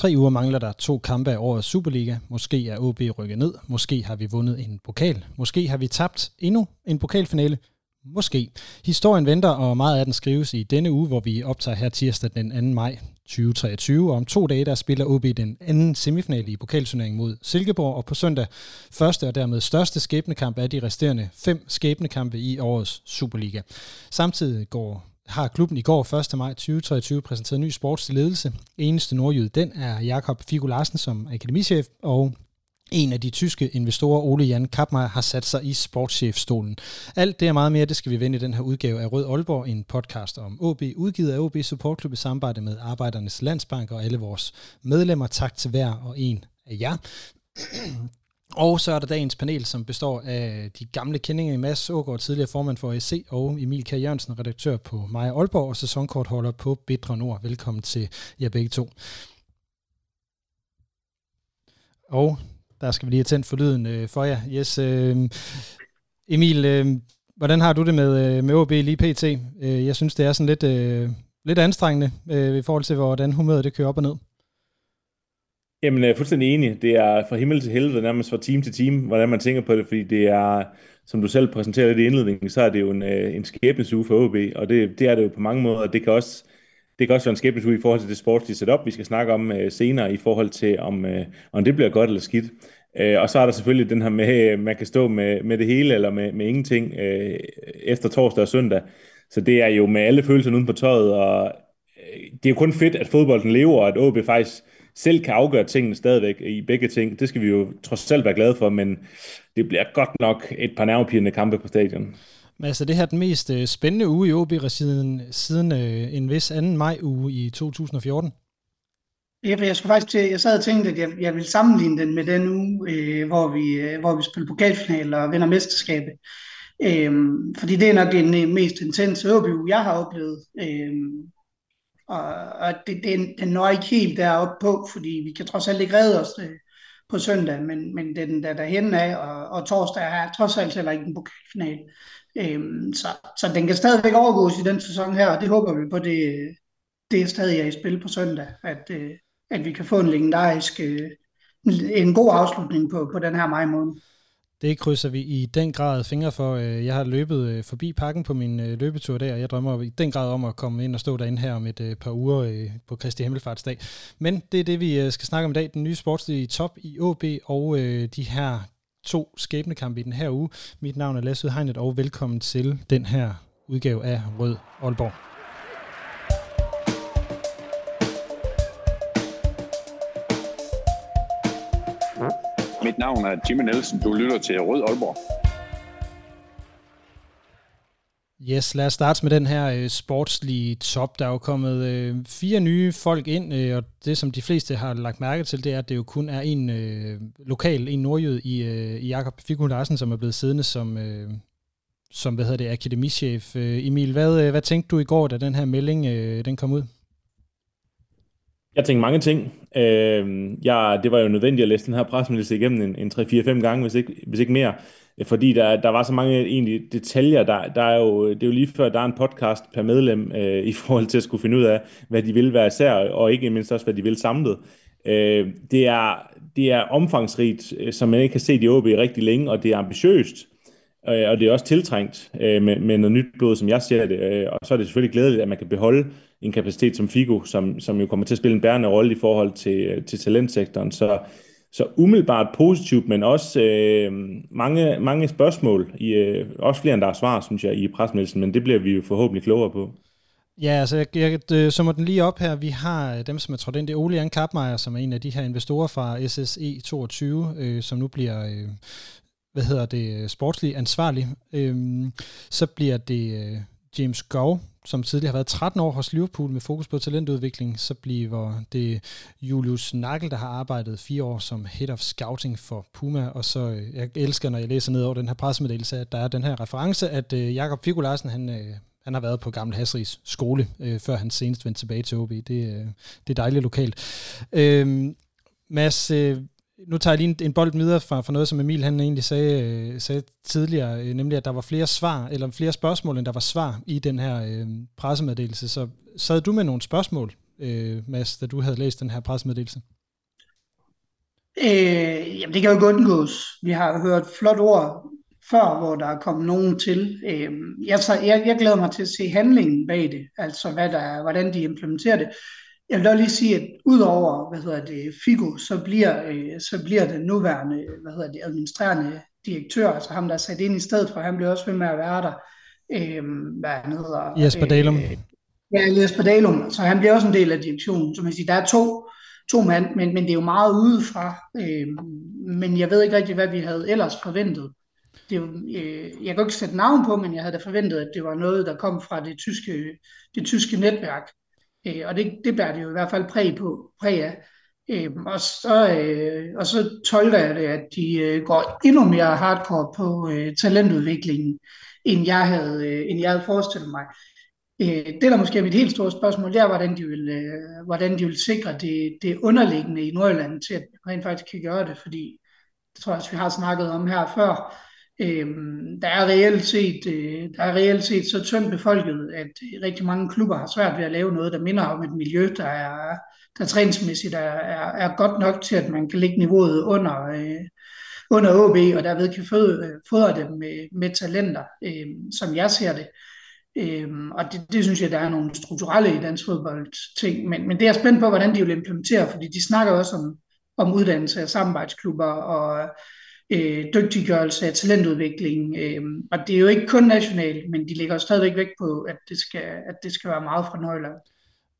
Tre uger mangler der to kampe af årets Superliga. Måske er OB rykket ned. Måske har vi vundet en pokal. Måske har vi tabt endnu en pokalfinale. Måske. Historien venter, og meget af den skrives i denne uge, hvor vi optager her tirsdag den 2. maj 2023. Og om to dage, der spiller OB den anden semifinale i pokalturneringen mod Silkeborg, og på søndag første og dermed største skæbnekamp af de resterende fem skæbnekampe i årets Superliga. Samtidig går har klubben i går 1. maj 2023 præsenteret ny sportslig ledelse. Eneste nordjyd, den er Jakob Figo Larsen som akademichef, og en af de tyske investorer, Ole Jan Kappmeier, har sat sig i sportschefstolen. Alt det er meget mere, det skal vi vende i den her udgave af Rød Aalborg, en podcast om OB, udgivet af OB Support Club i samarbejde med Arbejdernes Landsbank og alle vores medlemmer. Tak til hver og en af jer. Og så er der dagens panel, som består af de gamle kendinger i Mads Ågaard, tidligere formand for EC, og Emil K. Jørgensen, redaktør på Maja Aalborg og sæsonkortholder på Bedre Nord. Velkommen til jer begge to. Og der skal vi lige have tændt for lyden øh, for jer. Yes, øh, Emil, øh, hvordan har du det med, øh, med OB lige pt? Øh, jeg synes, det er sådan lidt, øh, lidt anstrengende øh, i forhold til, hvordan humøret det kører op og ned. Jamen, jeg er fuldstændig enig. Det er fra himmel til helvede, nærmest fra time til time, hvordan man tænker på det, fordi det er, som du selv præsenterede lidt i indledningen, så er det jo en, øh, en skæbnesuge for OB, og det, det er det jo på mange måder. Det kan også, det kan også være en skæbnesuge i forhold til det sportslige setup, vi skal snakke om uh, senere, i forhold til, om, uh, om det bliver godt eller skidt. Uh, og så er der selvfølgelig den her med, man kan stå med, med det hele, eller med, med ingenting uh, efter torsdag og søndag. Så det er jo med alle følelser uden på tøjet, og det er jo kun fedt, at fodbolden lever, og at OB faktisk selv kan afgøre tingene stadigvæk i begge ting. Det skal vi jo trods alt være glade for, men det bliver godt nok et par nervepirrende kampe på stadion. Men altså, det her er den mest øh, spændende uge i OB siden, siden øh, en vis 2. maj uge i 2014. Ja, for jeg skulle faktisk til, jeg sad og tænkte, at jeg, jeg ville sammenligne den med den uge, øh, hvor, vi, øh, hvor vi spiller pokalfinale og vinder mesterskabet. Øh, fordi det er nok den mest intense OB uge, jeg har oplevet. Øh, og, og det, den, den når ikke helt deroppe på, fordi vi kan trods alt ikke redde os øh, på søndag, men, men den der derhen af, og, og torsdag er trods alt heller ikke en pokalfinal. Øhm, så, så den kan stadigvæk overgås i den sæson her, og det håber vi på, det, det er stadig er i spil på søndag, at, øh, at vi kan få en legendarisk, øh, en god afslutning på, på den her maj måned. Det krydser vi i den grad fingre for. Øh, jeg har løbet øh, forbi pakken på min øh, løbetur der, og jeg drømmer i den grad om at komme ind og stå derinde her om et par uger på Kristi Himmelfartsdag. Men det er det, vi skal snakke om i dag. Den nye sportslige top i OB og de her to skæbnekampe i den her uge. Mit navn er Lasse Hegnet, og velkommen til den her udgave af Rød Aalborg. Mit navn er Jimmy Nielsen. Du lytter til Rød Aalborg. Yes, lad os starte med den her øh, sportslige top. Der er jo kommet øh, fire nye folk ind, øh, og det som de fleste har lagt mærke til, det er, at det jo kun er en øh, lokal, en nordjød i, øh, i Jakob Figur Larsen, som er blevet siddende som, øh, som hvad hedder det, akademichef. Øh, Emil, hvad, øh, hvad tænkte du i går, da den her melding øh, den kom ud? Jeg tænkte mange ting. Øh, jeg, det var jo nødvendigt at læse den her pressemeddelelse igennem en, en 3-4-5 gange, hvis ikke, hvis ikke mere. Fordi der, der var så mange egentlig detaljer. Der, der er jo, det er jo lige før, der er en podcast per medlem øh, i forhold til at skulle finde ud af, hvad de vil være især, og ikke mindst også, hvad de vil samlet. Øh, det, er, det er omfangsrigt, øh, som man ikke har set i OB rigtig længe, og det er ambitiøst. Øh, og det er også tiltrængt øh, med, med noget nyt blod, som jeg ser det. Øh, og så er det selvfølgelig glædeligt, at man kan beholde en kapacitet som Figo, som, som jo kommer til at spille en bærende rolle i forhold til, øh, til talentsektoren. Så, så umiddelbart positivt, men også øh, mange, mange spørgsmål, i, øh, også flere end der er svar, synes jeg, i pressemeddelelsen, men det bliver vi jo forhåbentlig klogere på. Ja, altså jeg, jeg øh, summer den lige op her. Vi har øh, dem, som er trådt ind. Det er Ole Jan Kappmeier, som er en af de her investorer fra SSE 22, øh, som nu bliver øh, hvad hedder det, øh, sportslig ansvarlig. Øhm, så bliver det øh, James Gow, som tidligere har været 13 år hos Liverpool med fokus på talentudvikling, så bliver det Julius Nagel, der har arbejdet fire år som Head of Scouting for Puma, og så, øh, jeg elsker, når jeg læser ned over den her pressemeddelelse, at der er den her reference, at øh, Jakob Figo Larsen, han, øh, han har været på Gamle Hasrigs skole, øh, før han senest vendte tilbage til OB. Det, øh, det er dejligt lokalt. Øh, Mads, øh, nu tager jeg lige en, en bold videre fra, fra noget, som Emil han egentlig sagde, øh, sagde tidligere, øh, nemlig at der var flere svar, eller flere spørgsmål, end der var svar i den her øh, pressemeddelelse. Så sad du med nogle spørgsmål, øh, Mads, da du havde læst den her pressemeddelelse? Øh, jamen, det kan jo ikke undgås. Vi har hørt flot ord før, hvor der er kommet nogen til. Øh, jeg, jeg, jeg glæder mig til at se handlingen bag det, altså hvad der, hvordan de implementerer det. Jeg vil da lige sige, at udover hvad hedder det, Figo, så bliver, øh, så bliver den nuværende hvad hedder det, administrerende direktør, altså ham, der er sat ind i stedet for, han bliver også ved med at være der. Øh, hvad han hedder? Jesper Dalum. Øh, ja, Jesper Dalum. Så han bliver også en del af direktionen. Så man siger, der er to, to mand, men, men det er jo meget udefra. Øh, men jeg ved ikke rigtig, hvad vi havde ellers forventet. Det øh, jeg kan ikke sætte navn på, men jeg havde da forventet, at det var noget, der kom fra det tyske, det tyske netværk. Øh, og det, det bærer det jo i hvert fald præg, på, præg af. Øh, og, så, øh, og så tolker jeg det, at de øh, går endnu mere hardcore på øh, talentudviklingen, end jeg havde, øh, end jeg havde forestillet mig. Øh, det, der måske er mit helt store spørgsmål, det er, hvordan de vil, øh, hvordan de vil sikre det, det underliggende i Nordjylland til, at rent faktisk kan gøre det, fordi det tror jeg også, vi har snakket om her før, Øhm, der er reelt set, øh, der er reelt set så tyndt befolket, at øh, rigtig mange klubber har svært ved at lave noget, der minder om et miljø, der er, der træningsmæssigt er, er, er godt nok til, at man kan lægge niveauet under, øh, under OB, og derved kan fodre, øh, fodre dem med, med talenter, øh, som jeg ser det. Øhm, og det, det synes jeg, der er nogle strukturelle i dansk fodbold ting, men, men det er jeg spændt på, hvordan de vil implementere, fordi de snakker også om, om uddannelse af samarbejdsklubber og øh, dygtiggørelse af talentudvikling. Øh, og det er jo ikke kun nationalt, men de lægger stadigvæk vægt på, at det skal, at det skal være meget fra Nøgler.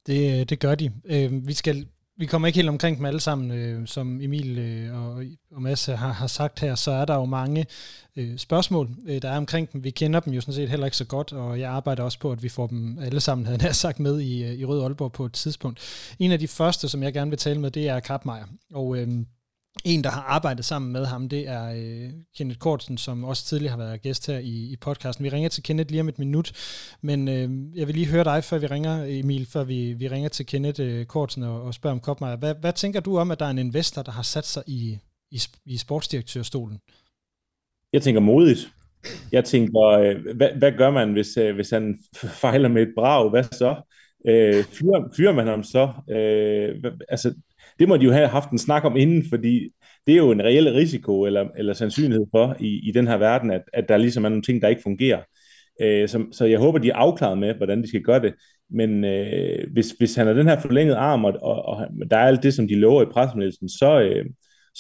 Det, det gør de. Øh, vi skal vi kommer ikke helt omkring dem alle sammen, øh, som Emil øh, og, og Mads øh, har, har sagt her, så er der jo mange øh, spørgsmål, øh, der er omkring dem. Vi kender dem jo sådan set heller ikke så godt, og jeg arbejder også på, at vi får dem alle sammen, havde jeg sagt, med i, øh, i Rød Aalborg på et tidspunkt. En af de første, som jeg gerne vil tale med, det er Kapmeier. Og øh, en, der har arbejdet sammen med ham, det er øh, Kenneth Kortsen, som også tidligere har været gæst her i, i podcasten. Vi ringer til Kenneth lige om et minut, men øh, jeg vil lige høre dig, før vi ringer, Emil, før vi, vi ringer til Kenneth øh, Kortsen og, og spørger om Kopmeier. Hvad, hvad tænker du om, at der er en investor, der har sat sig i, i, i sportsdirektørstolen? Jeg tænker modigt. Jeg tænker, øh, hvad, hvad gør man, hvis, øh, hvis han fejler med et brag? Hvad så? Øh, fyrer, fyrer man ham så? Øh, altså, det må de jo have haft en snak om inden, fordi det er jo en reel risiko eller, eller sandsynlighed for i, i den her verden, at, at der ligesom er nogle ting, der ikke fungerer. Øh, så, så jeg håber, de er afklaret med, hvordan de skal gøre det. Men øh, hvis, hvis han har den her forlængede arm, og, og, og der er alt det, som de lover i pressemeddelelsen, så, øh,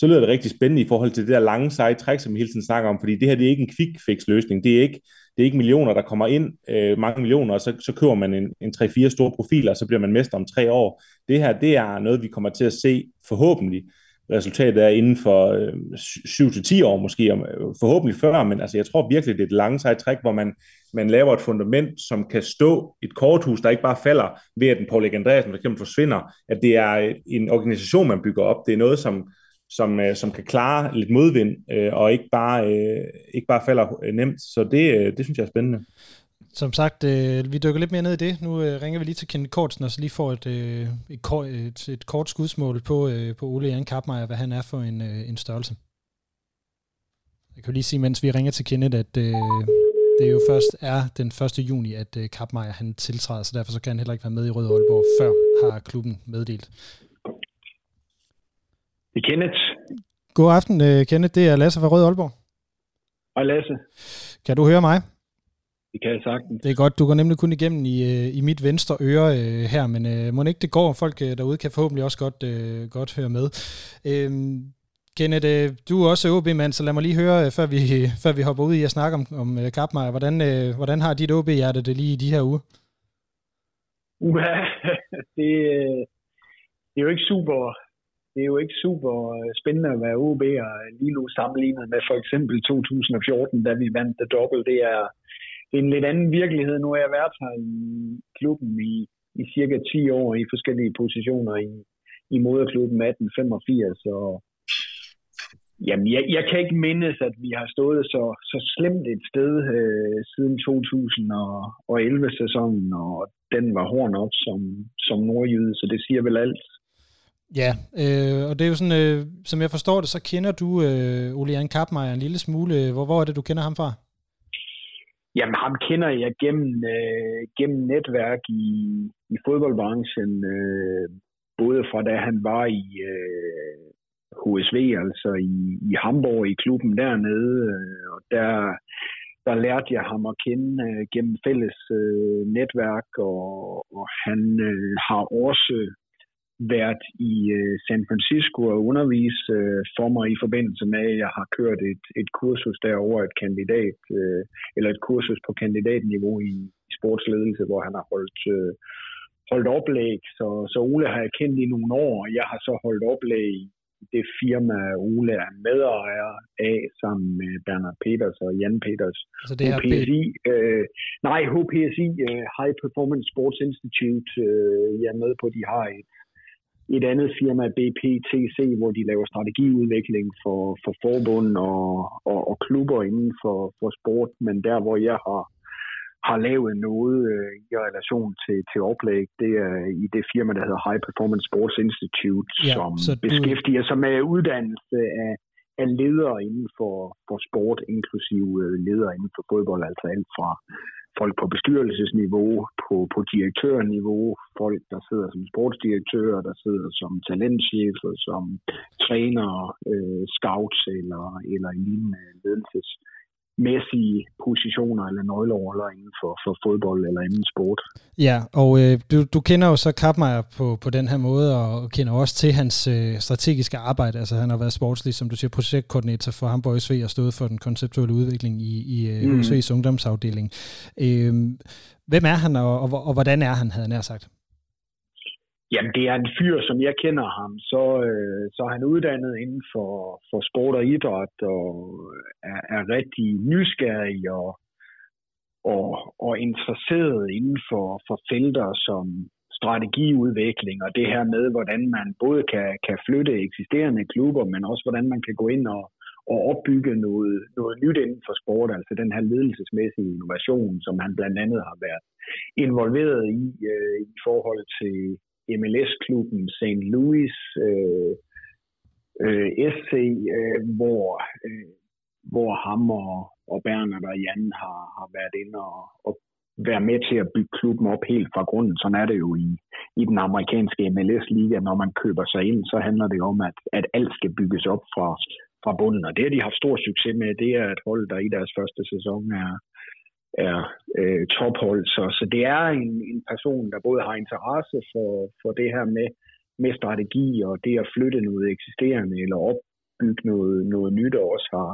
så lyder det rigtig spændende i forhold til det der lange seje træk, som vi hele tiden snakker om, fordi det her det er ikke en quick fix løsning. Det er ikke, det er ikke millioner, der kommer ind, øh, mange millioner, og så, så køber man en, en 3-4 store profiler, og så bliver man mester om tre år. Det her, det er noget, vi kommer til at se forhåbentlig. Resultatet er inden for øh, 7-10 år måske, øh, forhåbentlig før, men altså, jeg tror virkelig, det er et langt sejt træk, hvor man, man laver et fundament, som kan stå et korthus, der ikke bare falder ved, at den Paul Andreasen for eksempel forsvinder, at det er en organisation, man bygger op. Det er noget, som, som, øh, som kan klare lidt modvind, øh, og ikke bare, øh, ikke bare falder øh, nemt. Så det, øh, det synes jeg er spændende. Som sagt, øh, vi dykker lidt mere ned i det. Nu øh, ringer vi lige til Kenneth Kortsen, og så lige får et, øh, et, kort, et, et kort skudsmål på, øh, på Ole Jan Kappmeier, hvad han er for en, øh, en størrelse. Jeg kan lige sige, mens vi ringer til Kenneth, at øh, det jo først er den 1. juni, at øh, Kappmeier han tiltræder, så derfor så kan han heller ikke være med i Røde Aalborg, før har klubben meddelt. Det er Kenneth. God aften, uh, Kenneth. Det er Lasse fra Rød Aalborg. Hej Lasse. Kan du høre mig? Det kan jeg sagtens. Det er godt. Du går nemlig kun igennem i, uh, i mit venstre øre uh, her, men uh, må ikke det går. Folk uh, derude kan forhåbentlig også godt, uh, godt høre med. Uh, Kenneth, uh, du er også OB-mand, så lad mig lige høre, uh, før, vi, før vi hopper ud i at snakke om, om uh, Kapmeier. Hvordan, uh, hvordan har dit OB-hjerte det lige i de her uger? Uha, det, det er jo ikke super det er jo ikke super øh, spændende at være OB'er øh, lige nu sammenlignet med for eksempel 2014, da vi vandt The Double. Det er, det er en lidt anden virkelighed. Nu har jeg været her i klubben i, i cirka 10 år i forskellige positioner i, i moderklubben 1885, og Jamen, jeg, jeg kan ikke mindes, at vi har stået så, så slemt et sted øh, siden 2011-sæsonen, og den var hård nok som, som nordjyde, så det siger vel alt. Ja, øh, og det er jo sådan, øh, som jeg forstår det, så kender du øh, Ole Jan Kappmeier en lille smule. Hvor, hvor er det, du kender ham fra? Jamen, ham kender jeg gennem, øh, gennem netværk i, i fodboldbranchen, øh, både fra da han var i øh, HSV, altså i, i Hamburg, i klubben dernede, øh, og der, der lærte jeg ham at kende øh, gennem fælles øh, netværk, og, og han øh, har også været i øh, San Francisco og undervise øh, for mig i forbindelse med, at jeg har kørt et, et kursus derovre, et kandidat, øh, eller et kursus på kandidatniveau i, sportsledelse, hvor han har holdt, øh, holdt oplæg. Så, så Ole har jeg kendt i nogle år, og jeg har så holdt oplæg i det firma, Ole er medejer af, sammen med Bernard Peters og Jan Peters. Så det HPSI, øh, nej, HPSI, High Performance Sports Institute, øh, jeg er med på, de har et, et andet firma, BPTC, hvor de laver strategiudvikling for, for forbund og, og, og klubber inden for, for sport, men der, hvor jeg har har lavet noget øh, i relation til, til oplæg, det er i det firma, der hedder High Performance Sports Institute, ja, som du... beskæftiger sig med uddannelse af, af ledere inden for, for sport, inklusive øh, ledere inden for fodbold, altså alt fra folk på bestyrelsesniveau, på, på direktørniveau, folk, der sidder som sportsdirektører, der sidder som talentchefer, som træner, øh, scouts eller, eller lignende ledelses mæssige positioner eller nøgleroller inden for, for fodbold eller inden sport. Ja, og øh, du, du kender jo så Kappmeier på, på den her måde, og kender også til hans øh, strategiske arbejde. Altså han har været sportslig, som du siger, projektkoordinator for Hamburg SV og stået for den konceptuelle udvikling i, i øh, mm. USV's ungdomsafdeling. Øh, hvem er han, og, og, og hvordan er han, havde han nær sagt? Jamen, det er en fyr, som jeg kender ham. Så, øh, så er han uddannet inden for, for sport og idræt, og øh, er, er rigtig nysgerrig og, og, og interesseret inden for, for felter som strategiudvikling, og det her med, hvordan man både kan, kan flytte eksisterende klubber, men også hvordan man kan gå ind og, og opbygge noget, noget nyt inden for sport, altså den her ledelsesmæssige innovation, som han blandt andet har været involveret i øh, i forhold til MLS-klubben St. Louis øh, øh, SC, øh, hvor, øh, hvor ham og, og Bernhard og Jan har, har været inde og, og være med til at bygge klubben op helt fra grunden. Sådan er det jo i, i den amerikanske MLS-liga. Når man køber sig ind, så handler det om, at, at alt skal bygges op fra, fra bunden. Og det har de haft stor succes med. Det er et hold, der i deres første sæson er, er øh, tophold. Så, så det er en, en person, der både har interesse for, for det her med, med strategi og det at flytte noget eksisterende eller opbygge noget, noget nyt, og også har,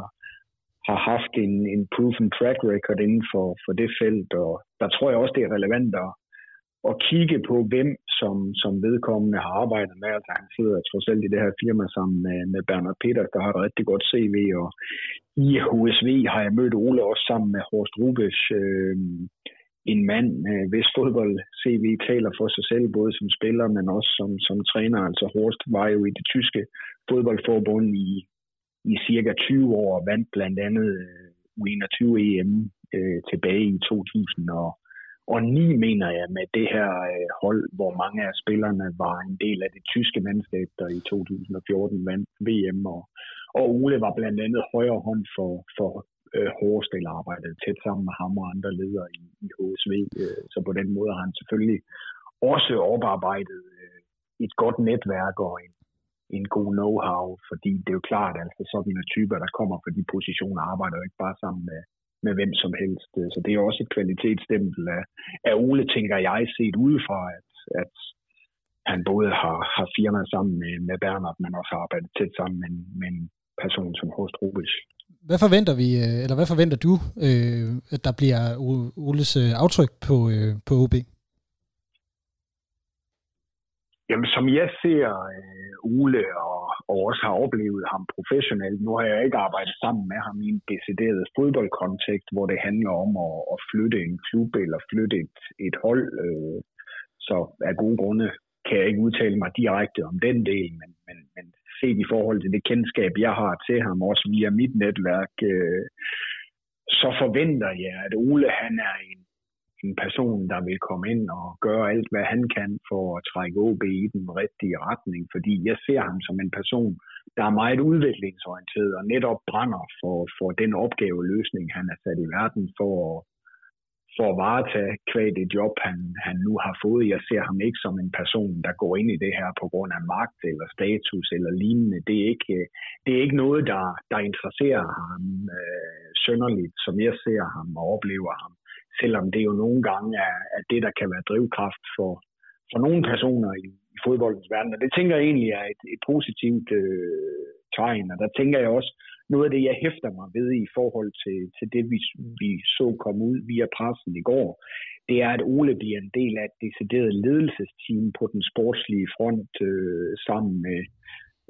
har haft en, en proven track record inden for, for det felt. Og der tror jeg også, det er relevant at, at kigge på, hvem som, som vedkommende har arbejdet med. Altså han sidder trods alt i det her firma sammen med, med Bernard Peter, der har et rigtig godt CV, og i HSV har jeg mødt Ole også sammen med Horst Rubes, øh, en mand, øh, hvis fodbold-CV taler for sig selv, både som spiller, men også som, som træner. Altså Horst var jo i det tyske fodboldforbund i, i cirka 20 år, og vandt blandt andet øh, U21 EM øh, tilbage i 2000 og og ni mener jeg med det her øh, hold, hvor mange af spillerne var en del af det tyske mandskab, der i 2014 vandt VM, og, og Ole var blandt andet højre hånd for, for øh, Horst, arbejdet tæt sammen med ham og andre ledere i, i HSV, øh, så på den måde har han selvfølgelig også oparbejdet øh, et godt netværk og en, en god know-how, fordi det er jo klart, at altså sådan en typer, der kommer fra de positioner, arbejder jo ikke bare sammen med, med hvem som helst. Så det er også et kvalitetsstempel af, af Ole, tænker jeg, set udefra, at, at han både har, har firma sammen med, med Bernard, men også har arbejdet tæt sammen med, med en person som Horst Rubisch. Hvad forventer vi, øh, eller hvad forventer du, øh, at der bliver Oles øh, aftryk på, på OB? Jamen, som jeg ser øh, Ole og, og også har oplevet ham professionelt, nu har jeg ikke arbejdet sammen med ham i en decideret fodboldkontekst, hvor det handler om at, at flytte en klub eller flytte et, et hold. Øh, så af gode grunde kan jeg ikke udtale mig direkte om den del, men, men, men set i forhold til det kendskab, jeg har til ham, også via mit netværk, øh, så forventer jeg, at Ole han er en en person, der vil komme ind og gøre alt, hvad han kan for at trække OB i den rigtige retning, fordi jeg ser ham som en person, der er meget udviklingsorienteret og netop brænder for, for den opgaveløsning, han er sat i verden for, for at varetage kvæg det job, han, han nu har fået. Jeg ser ham ikke som en person, der går ind i det her på grund af magt eller status eller lignende. Det er ikke, det er ikke noget, der, der interesserer ham øh, sønderligt, som jeg ser ham og oplever ham selvom det jo nogle gange er, er det, der kan være drivkraft for, for nogle personer i, i fodboldens verden. Og det tænker jeg egentlig er et, et positivt øh, tegn, og der tænker jeg også, noget af det, jeg hæfter mig ved i forhold til, til det, vi, vi så komme ud via pressen i går, det er, at Ole bliver en del af et decideret ledelsesteam på den sportslige front øh, sammen med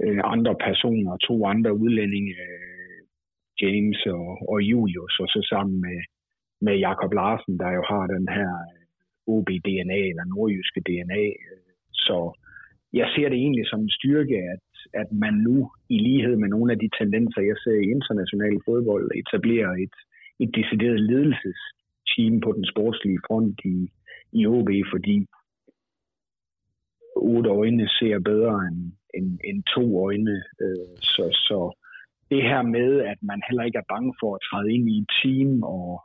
øh, andre personer, to andre udlændinge, øh, James og, og Julius, og så sammen med, med Jakob Larsen, der jo har den her øh, OB-DNA eller nordjyske DNA. Øh, så jeg ser det egentlig som en styrke, at, at man nu, i lighed med nogle af de tendenser, jeg ser i international fodbold, etablerer et, et decideret ledelsesteam på den sportslige front i, i OB, fordi otte øjne ser bedre end, end, end to øjne. Øh, så, så det her med, at man heller ikke er bange for at træde ind i et team og,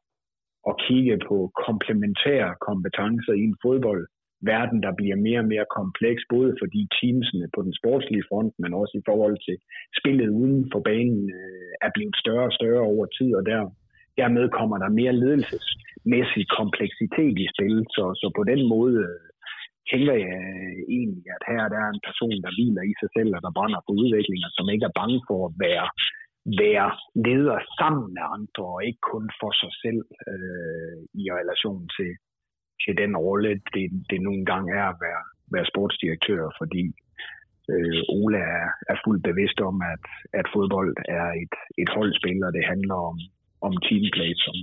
at kigge på komplementære kompetencer i en fodboldverden, der bliver mere og mere kompleks, både fordi teamsene på den sportslige front, men også i forhold til spillet uden for banen, øh, er blevet større og større over tid, og der, dermed kommer der mere ledelsesmæssig kompleksitet i spillet, Så, så på den måde øh, tænker jeg øh, egentlig, at her der er en person, der hviler i sig selv, og der brænder for udviklinger, som ikke er bange for at være være leder sammen med andre, og ikke kun for sig selv øh, i relation til, til den rolle, det, det nogle gange er at være, være sportsdirektør, fordi øh, Ola er, er fuldt bevidst om, at, at fodbold er et, et holdspil, og det handler om, om teamplay, som,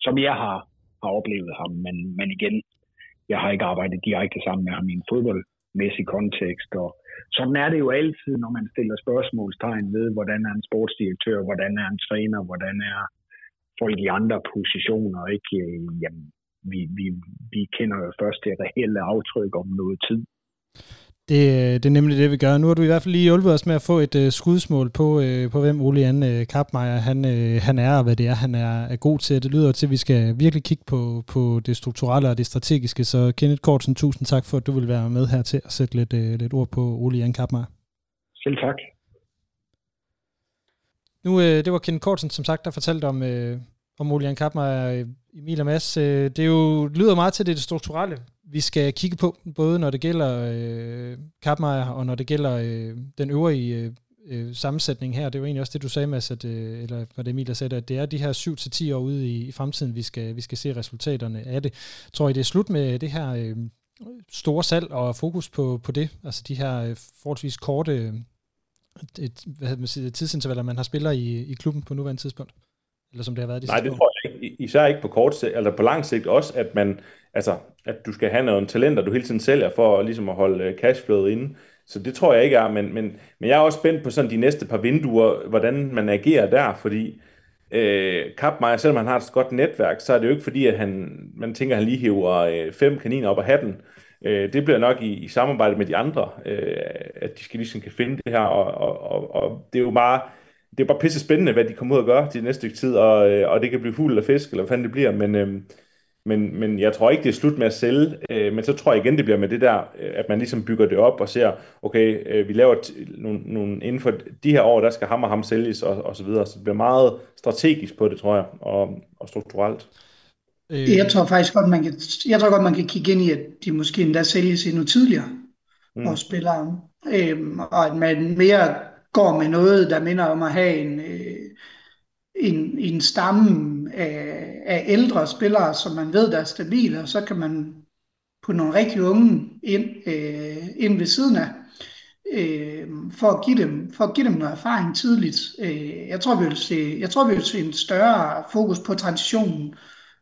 som jeg har, har oplevet ham. Men, men igen, jeg har ikke arbejdet direkte sammen med ham i en fodboldmæssig kontekst, og sådan er det jo altid, når man stiller spørgsmålstegn ved, hvordan er en sportsdirektør, hvordan er en træner, hvordan er folk i andre positioner. Ikke? Jamen, vi, vi, vi kender jo først det reelle aftryk om noget tid. Det, det er nemlig det, vi gør. Nu har du i hvert fald lige hjulpet os med at få et uh, skudsmål på, uh, på hvem Ole Jan uh, Kappmeier han, uh, han er, og hvad det er, han er, er god til. Det lyder til, at vi skal virkelig kigge på, på det strukturelle og det strategiske. Så Kenneth Kortsen, tusind tak for, at du vil være med her til at sætte lidt, uh, lidt ord på Ole Jan Kappmeier. Selv tak. Nu, uh, det var Kenneth Kortsen, som sagt, der fortalte om, uh, om Ole Jan Kappmeier, Emil og Mads. Uh, det jo, lyder meget til det, det strukturelle vi skal kigge på, både når det gælder øh, Kappmeier, og når det gælder øh, den øvrige øh, øh, sammensætning her. Det er jo egentlig også det, du sagde, Mads, at, øh, eller var det Emil, der sagde, at det er de her 7-10 år ude i, i fremtiden, vi skal, vi skal se resultaterne af det. Tror I, det er slut med det her øh, store salg og fokus på, på det? Altså de her øh, forholdsvis korte øh, et, hvad man sige, tidsintervaller, man har spillere i, i klubben på nuværende tidspunkt? Eller som det har været de Nej, det tror jeg ikke. Især ikke på kort sigt, eller på lang sigt også, at man, altså, at du skal have nogle talenter, du hele tiden sælger for ligesom at holde øh, cashflowet inde. Så det tror jeg ikke er, men, men, men jeg er også spændt på sådan de næste par vinduer, hvordan man agerer der, fordi øh, Kapmeier, selvom han har et godt netværk, så er det jo ikke fordi, at han, man tænker, at han lige hiver øh, fem kaniner op af hatten. Øh, det bliver nok i, i samarbejde med de andre, øh, at de skal ligesom kan finde det her, og, og, og, og det er jo bare, det er bare pisse spændende, hvad de kommer ud og gør til næste stykke tid, og, øh, og det kan blive fugl eller fisk, eller hvad fanden det bliver, men, øh, men, men jeg tror ikke, det er slut med at sælge, øh, men så tror jeg igen, det bliver med det der, øh, at man ligesom bygger det op og ser, okay, øh, vi laver nogle, nogle, inden for de her år, der skal ham og ham sælges, og, og så videre, så det bliver meget strategisk på det, tror jeg, og, og strukturelt. Øh. Jeg tror faktisk godt, man kan, jeg tror godt, man kan kigge ind i, at de måske endda sælges endnu tidligere, mm. og spiller, øhm, og at man mere går med noget, der minder om at have en, øh, en, en stamme af, af ældre spillere, som man ved, der er stabile, og så kan man på nogle rigtig unge ind, øh, ind ved siden af, øh, for, at give dem, for at give dem noget erfaring tidligt. Øh, jeg, tror, vi vil se, jeg tror, vi vil se en større fokus på transitionen,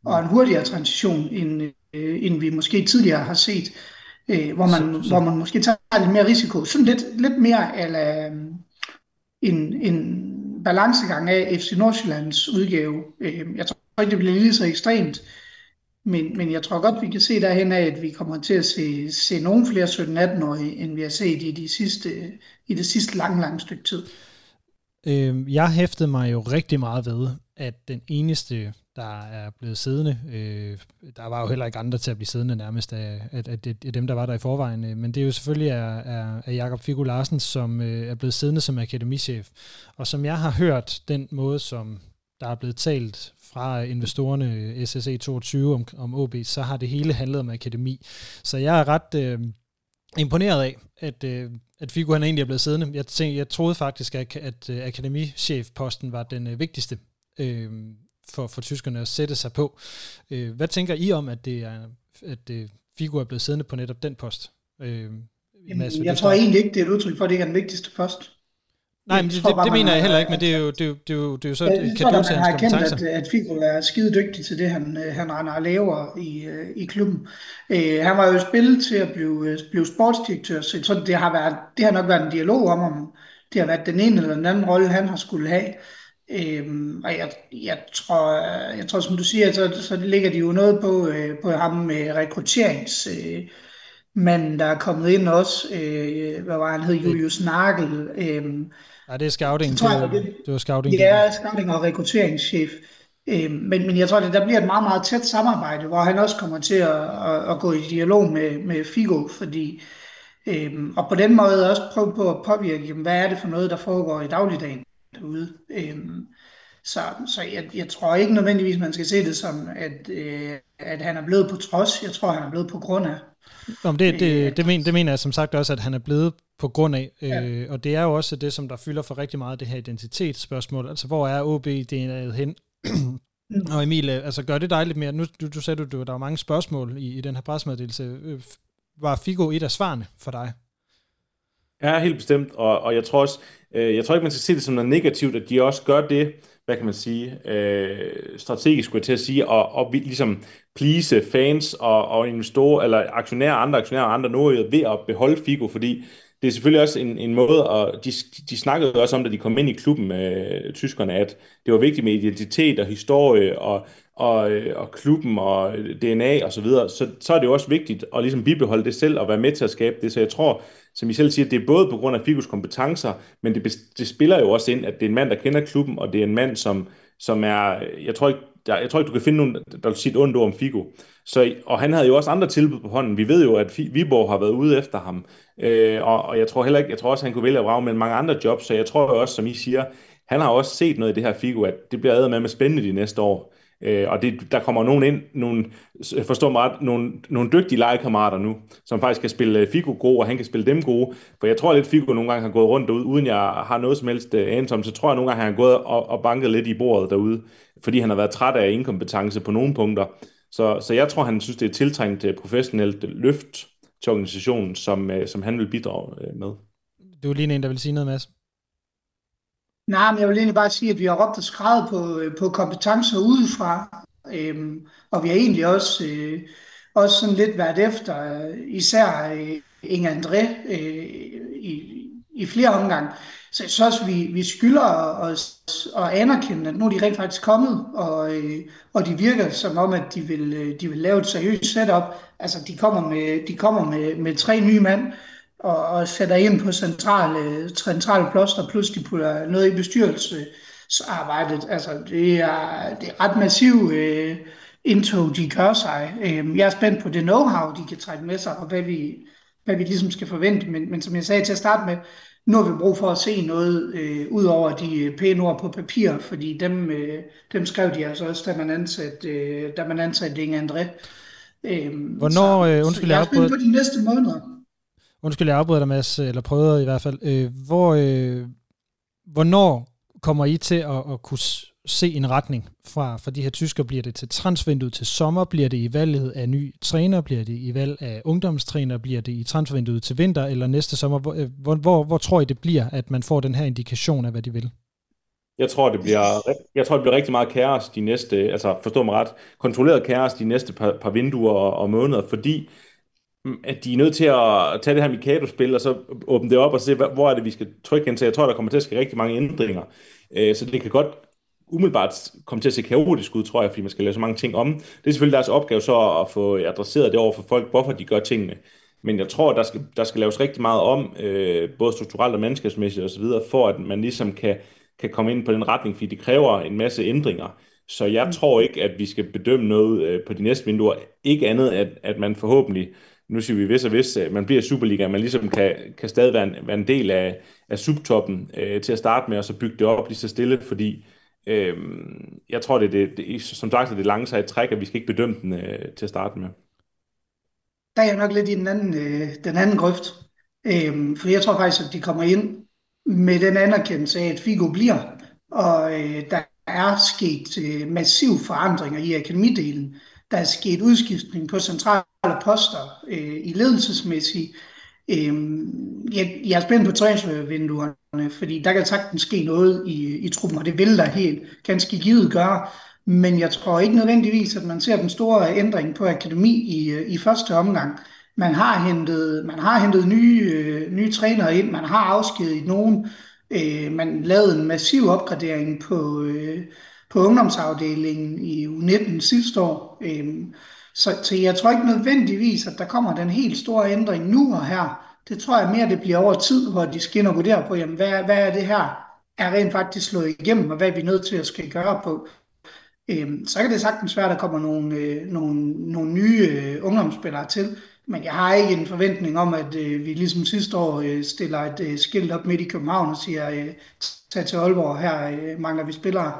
og en hurtigere transition, end, øh, end vi måske tidligere har set, øh, hvor, man, så, så. hvor man måske tager lidt mere risiko. Sådan lidt, lidt mere eller øh, en, en balancegang af FC Nordsjællands udgave. Øh, jeg tror ikke, det bliver lige så ekstremt, men, men jeg tror godt, vi kan se derhen af, at vi kommer til at se, se nogle flere 17-18-årige, end vi har set i, de sidste, i det sidste lange, lange stykke tid. Øh, jeg hæftede mig jo rigtig meget ved, at den eneste, der er blevet siddende, øh, der var jo heller ikke andre til at blive siddende nærmest af, af, af, af dem, der var der i forvejen, øh, men det er jo selvfølgelig af, af, af Jakob Figo Larsen, som øh, er blevet siddende som akademichef. Og som jeg har hørt den måde, som der er blevet talt fra investorerne øh, SSE 22 om, om OB, så har det hele handlet om akademi. Så jeg er ret øh, imponeret af, at, øh, at Figo han egentlig er blevet siddende. Jeg, tænkte, jeg troede faktisk, at, at at akademichefposten var den øh, vigtigste øh, for, for tyskerne at sætte sig på. Øh, hvad tænker I om, at, det er, at øh, Figo er blevet siddende på netop den post? Øh, Jamen, jeg tror egentlig ikke, det er et udtryk for, at det ikke er den vigtigste post. Nej, men det, det, det mener jeg heller ikke, men det er jo, det er jo, det er jo, det er jo så jeg kan tror, til hans kompetencer. At, at Figo er skide dygtig til det, han, øh, han render og laver i, øh, i klubben. Øh, han var jo spillet til at blive, blive sportsdirektør, så tror, det har, været, det har nok været en dialog om, om det har været den ene eller den anden rolle, han har skulle have. Øhm, og jeg, jeg, tror, jeg tror, som du siger, så, så ligger de jo noget på, øh, på ham med rekrutterings... Øh, men der er kommet ind også, øh, hvad var han hed, Julius Nagel, øh, Ja, det er scouting. Så det, det, det var scouting. Ja, scouting og rekrutteringschef. Øhm, men, men jeg tror, at der bliver et meget, meget tæt samarbejde, hvor han også kommer til at, at, at gå i dialog med, med Figo, fordi, øhm, og på den måde også prøve på at påvirke, jamen, hvad er det for noget, der foregår i dagligdagen derude. Øhm, så så jeg, jeg tror ikke nødvendigvis, man skal se det som, at, øh, at han er blevet på trods. Jeg tror, han er blevet på grund af. Nå, det, det, det, men, det mener jeg som sagt også, at han er blevet på grund af. Ja. Øh, og det er jo også det, som der fylder for rigtig meget det her identitetsspørgsmål. Altså, hvor er OB DNA'et hen? Mm. Og Emil, øh, altså gør det dig lidt mere? Nu, du, du sagde, du, der var mange spørgsmål i, i den her presmeddelelse. Øh, var Figo et af svarene for dig? Ja, helt bestemt. Og, og jeg tror også, øh, jeg tror ikke, man skal se det som noget negativt, at de også gør det, hvad kan man sige, øh, strategisk skulle jeg til at sige, og, og ligesom please fans og, og investorer, eller aktionærer, andre aktionærer og andre nordjyder ved at beholde Figo, fordi det er selvfølgelig også en, en måde, og de, de snakkede også om, da de kom ind i klubben med øh, tyskerne, at det var vigtigt med identitet og historie og, og, øh, og klubben og DNA og så videre, så, så er det jo også vigtigt at ligesom bibeholde det selv og være med til at skabe det. Så jeg tror, som I selv siger, det er både på grund af Figus kompetencer, men det, det spiller jo også ind, at det er en mand, der kender klubben, og det er en mand, som, som er, jeg tror ikke, der, jeg tror ikke, du kan finde nogen, der vil sige et ondt ord om Figo. Så, og han havde jo også andre tilbud på hånden. Vi ved jo, at Viborg har været ude efter ham. Øh, og, og jeg tror heller ikke, jeg tror også, han kunne vælge at vrage med mange andre jobs. Så jeg tror også, som I siger, han har også set noget i det her Figo, at det bliver med med spændende de næste år. Øh, og det, der kommer nogen ind, nogle, øh, forstår mig, nogle, nogle dygtige legekammerater nu, som faktisk kan spille øh, Figo gode, og han kan spille dem gode. For jeg tror lidt, Figo nogle gange har gået rundt derude, uden jeg har noget som helst øh, anelse om, så tror jeg nogle gange, han har gået og, og banket lidt i bordet derude, fordi han har været træt af inkompetence på nogle punkter. Så, så jeg tror, han synes, det er tiltrængt professionelt løft til organisationen, som, som han vil bidrage med. Du er lige en, der vil sige noget, Mads. Nej, men jeg vil egentlig bare sige, at vi har råbt og skrevet på, øh, på kompetencer udefra, øhm, og vi har egentlig også, øh, også sådan lidt været efter, øh, især øh, Inge André øh, i, i flere omgange. Så jeg synes vi, vi skylder os at anerkende, at nu er de rent faktisk kommet, og, øh, og de virker som om, at de vil, øh, de vil lave et seriøst setup. Altså, de kommer med, de kommer med, med tre nye mand, og, og sætter ind på centrale, centrale ploster, plus de putter noget i bestyrelsesarbejdet. Altså, det er, det er ret massiv øh, indtog, de gør sig. Øh, jeg er spændt på det know-how, de kan trække med sig, og hvad vi, hvad vi ligesom skal forvente. Men, men som jeg sagde til at starte med, nu har vi brug for at se noget øh, ud over de pæne ord på papir, fordi dem, øh, dem skrev de altså også, da man ansatte, øh, da man ansatte Inge André. Øh, Hvornår, så, øh, undskyld, så jeg er spændt på de næste måneder. Undskyld, jeg afbryder dig, Mads, eller prøvede i hvert fald. Øh, hvor, øh, hvornår kommer I til at, at kunne se en retning fra, fra de her tysker? Bliver det til transfervinduet til sommer? Bliver det i valget af ny træner? Bliver det i valg af ungdomstræner? Bliver det i transfervinduet til vinter eller næste sommer? Hvor, øh, hvor, hvor, hvor tror I det bliver, at man får den her indikation af, hvad de vil? Jeg tror, det bliver, jeg tror, det bliver rigtig meget kaos de næste, altså forstå mig ret, kontrolleret kaos de næste par, par vinduer og, og måneder, fordi at de er nødt til at tage det her Mikado-spil, og så åbne det op og se, hvor er det, vi skal trykke ind til. Jeg tror, der kommer til at ske rigtig mange ændringer. Øh, så det kan godt umiddelbart komme til at se kaotisk ud, tror jeg, fordi man skal lave så mange ting om. Det er selvfølgelig deres opgave så at få adresseret det over for folk, hvorfor de gør tingene. Men jeg tror, der skal, der skal laves rigtig meget om, øh, både strukturelt og menneskesmæssigt osv., for at man ligesom kan kan komme ind på den retning, fordi det kræver en masse ændringer. Så jeg mm. tror ikke, at vi skal bedømme noget øh, på de næste vinduer. Ikke andet, at, at man forhåbentlig, nu siger vi hvis og hvis, øh, man bliver Superliga, man ligesom kan, kan stadig være en, være en del af, af subtoppen øh, til at starte med, og så bygge det op lige så stille, fordi øh, jeg tror, det er det, det, som sagt, det er det lange sejt træk, at vi skal ikke bedømme den øh, til at starte med. Der er jeg nok lidt i den anden, øh, den anden grøft. Øh, for jeg tror faktisk, at de kommer ind med den anerkendelse af, at Figo bliver, og øh, der er sket øh, massiv forandringer i akademidelen. Der er sket udskiftning på central poster øh, i ledelsesmæssigt. Øh, jeg, jeg er spændt på transfervinduerne, fordi der kan sagtens ske noget i, i truppen, og det vil der helt ganske givet gøre. Men jeg tror ikke nødvendigvis, at man ser den store ændring på akademi i, i første omgang. Man har hentet, man har hentet nye, øh, nye trænere ind, man har afskediget nogen, øh, man lavede en massiv opgradering på, øh, på ungdomsafdelingen i U19 sidste år. Øh, så, så jeg tror ikke nødvendigvis, at der kommer den helt store ændring nu og her. Det tror jeg mere, det bliver over tid, hvor de skal ind og vurdere på, jamen, hvad, hvad er det her, er rent faktisk slået igennem, og hvad er vi nødt til at skal gøre på. Øhm, så kan det sagtens være, at der kommer nogle, øh, nogle, nogle nye øh, ungdomsspillere til, men jeg har ikke en forventning om, at øh, vi ligesom sidste år øh, stiller et øh, skilt op midt i København og siger, øh, tag til Aalborg, her øh, mangler vi spillere,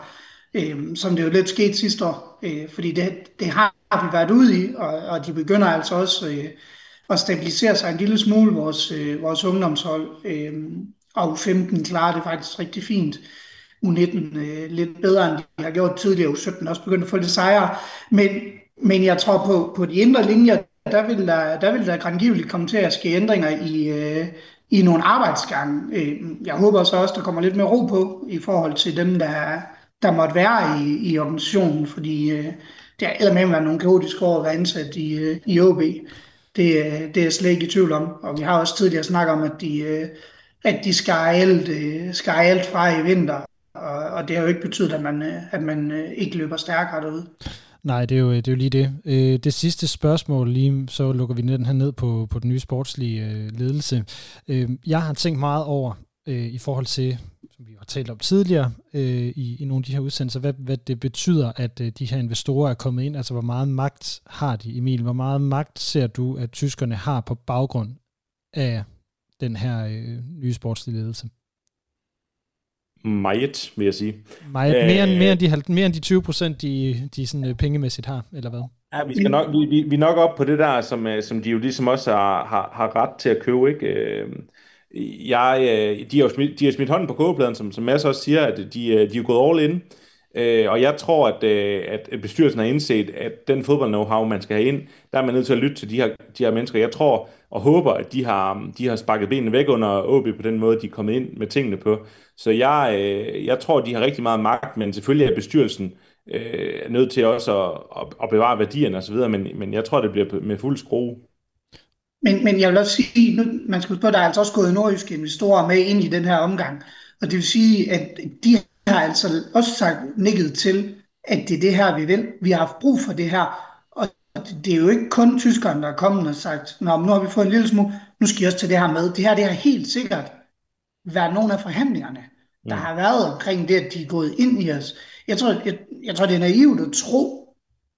øh, som det jo lidt skete sidste år. Øh, fordi det, det har vi været ude i, og, og de begynder altså også øh, at stabilisere sig en lille smule, vores, øh, vores ungdomshold. Øh, og 15 klarer det faktisk rigtig fint. U19 øh, lidt bedre, end de har gjort tidligere. U17 også begyndt at få lidt sejre. Men, men jeg tror på, på de indre linjer, der vil der, der, vil der grangiveligt komme til at ske ændringer i, øh, i nogle arbejdsgange. Øh, jeg håber så også, der kommer lidt mere ro på i forhold til dem, der, der måtte være i, i organisationen, fordi øh, det er med været nogle kaotiske år at være ansat i, øh, i OB. Det, øh, det er jeg slet ikke i tvivl om. Og vi har også tidligere snakket om, at de, øh, at de skal, alt, øh, skal alt fra i vinter, og, og det har jo ikke betydet, at man, øh, at man øh, ikke løber stærkere derude. Nej, det er jo, det er jo lige det. Øh, det sidste spørgsmål, lige så lukker vi den her ned på, på den nye sportslige øh, ledelse. Øh, jeg har tænkt meget over øh, i forhold til, talt om tidligere i, i nogle af de her udsendelser, hvad, hvad det betyder, at de her investorer er kommet ind. Altså, hvor meget magt har de, Emil? Hvor meget magt ser du, at tyskerne har på baggrund af den her nye sportslige ledelse? Meget, vil jeg sige. Meget, mere, end, mere, end de, mere end de 20 procent, de, de sådan, øh, pengemæssigt har, eller hvad? Ja, vi, skal nok, vi, vi, vi er nok op på det der, som, øh, som de jo ligesom også har, har, har ret til at købe. Ikke? Øh, jeg, de, har jo smidt, de har smidt hånden på kogepladen, som, som Mads også siger, at de, øh, de er gået all in. Øh, og jeg tror, øh, at, at bestyrelsen har indset, at den fodbold-know-how, man skal have ind, der er man nødt til at lytte til de her, de her mennesker. Jeg tror og håber, at de har, de har sparket benene væk under OB på den måde, de er kommet ind med tingene på. Så jeg, øh, jeg tror, de har rigtig meget magt, men selvfølgelig er bestyrelsen øh, nødt til også at, at, at bevare værdierne osv., men, men jeg tror, det bliver med fuld skrue. Men, men jeg vil også sige, nu, man skal huske på, at der er altså også gået nordjyske investorer med ind i den her omgang. Og det vil sige, at de har altså også sagt nikket til, at det er det her, vi vil. Vi har haft brug for det her. Og det er jo ikke kun tyskerne, der er kommet og sagt, Nå, nu har vi fået en lille smule, nu skal I også tage det her med. Det her det har helt sikkert været nogle af forhandlingerne der mm. har været omkring det, at de er gået ind i os. Jeg tror, jeg, jeg tror det er naivt at tro,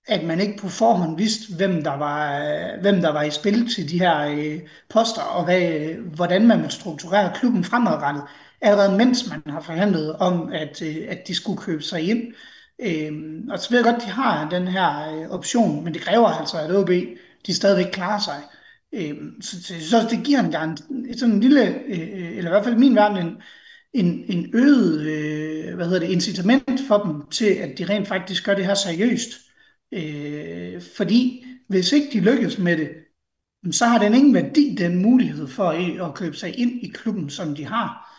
at man ikke på forhånd vidste, hvem der var, hvem der var i spil til de her øh, poster, og hvad, hvordan man ville strukturere klubben fremadrettet, allerede mens man har forhandlet om, at, øh, at de skulle købe sig ind. Øhm, og så ved jeg godt, at de har den her øh, option, men det kræver altså, at OB de stadigvæk klarer sig. Øhm, så, så, også, det giver en gang sådan en lille, øh, øh, eller i hvert fald i min verden, en, en, en øget øh, hvad hedder det, incitament for dem til, at de rent faktisk gør det her seriøst. Øh, fordi hvis ikke de lykkes med det, så har den ingen værdi, den mulighed for at, købe sig ind i klubben, som de har.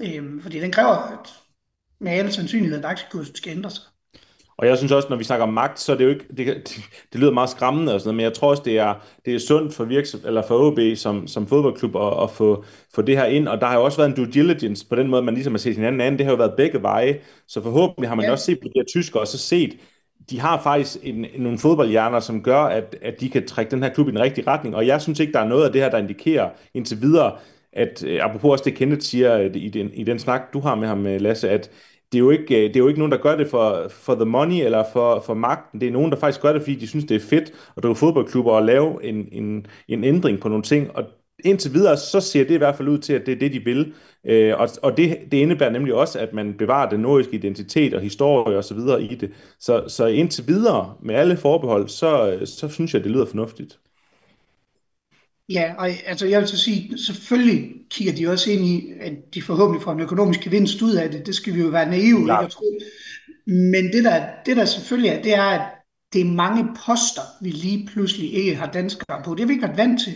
Øh, fordi den kræver, at med alle sandsynlighed, at aktiekursen skal ændre sig. Og jeg synes også, når vi snakker om magt, så er det jo ikke, det, det, det lyder meget skræmmende og sådan noget, men jeg tror også, det er, det er sundt for, virksom, eller for OB som, som fodboldklub at, at få, få det her ind, og der har jo også været en due diligence på den måde, man ligesom har set hinanden anden, det har jo været begge veje, så forhåbentlig har man ja. også set på de her tyskere, og så set, de har faktisk en, nogle fodboldhjerner, som gør, at, at de kan trække den her klub i den rigtige retning, og jeg synes ikke, der er noget af det her, der indikerer indtil videre, at øh, apropos også det Kenneth siger øh, i den, i den snak, du har med ham, øh, Lasse, at det er, jo ikke, det er jo ikke nogen, der gør det for, for the money eller for, for magten. Det er nogen, der faktisk gør det, fordi de synes, det er fedt at drive fodboldklubber og lave en, en, en ændring på nogle ting. Og indtil videre, så ser det i hvert fald ud til, at det er det, de vil. Øh, og og det, det indebærer nemlig også, at man bevarer den nordiske identitet og historie og så videre i det. Så, så indtil videre, med alle forbehold, så, så synes jeg, det lyder fornuftigt. Ja, og altså jeg vil så sige, selvfølgelig kigger de også ind i, at de forhåbentlig får en økonomisk gevinst ud af det. Det skal vi jo være naive ikke at tro. Men det der, det der selvfølgelig er, det er, at det er mange poster, vi lige pludselig ikke har danskere på. Det har vi ikke været vant til.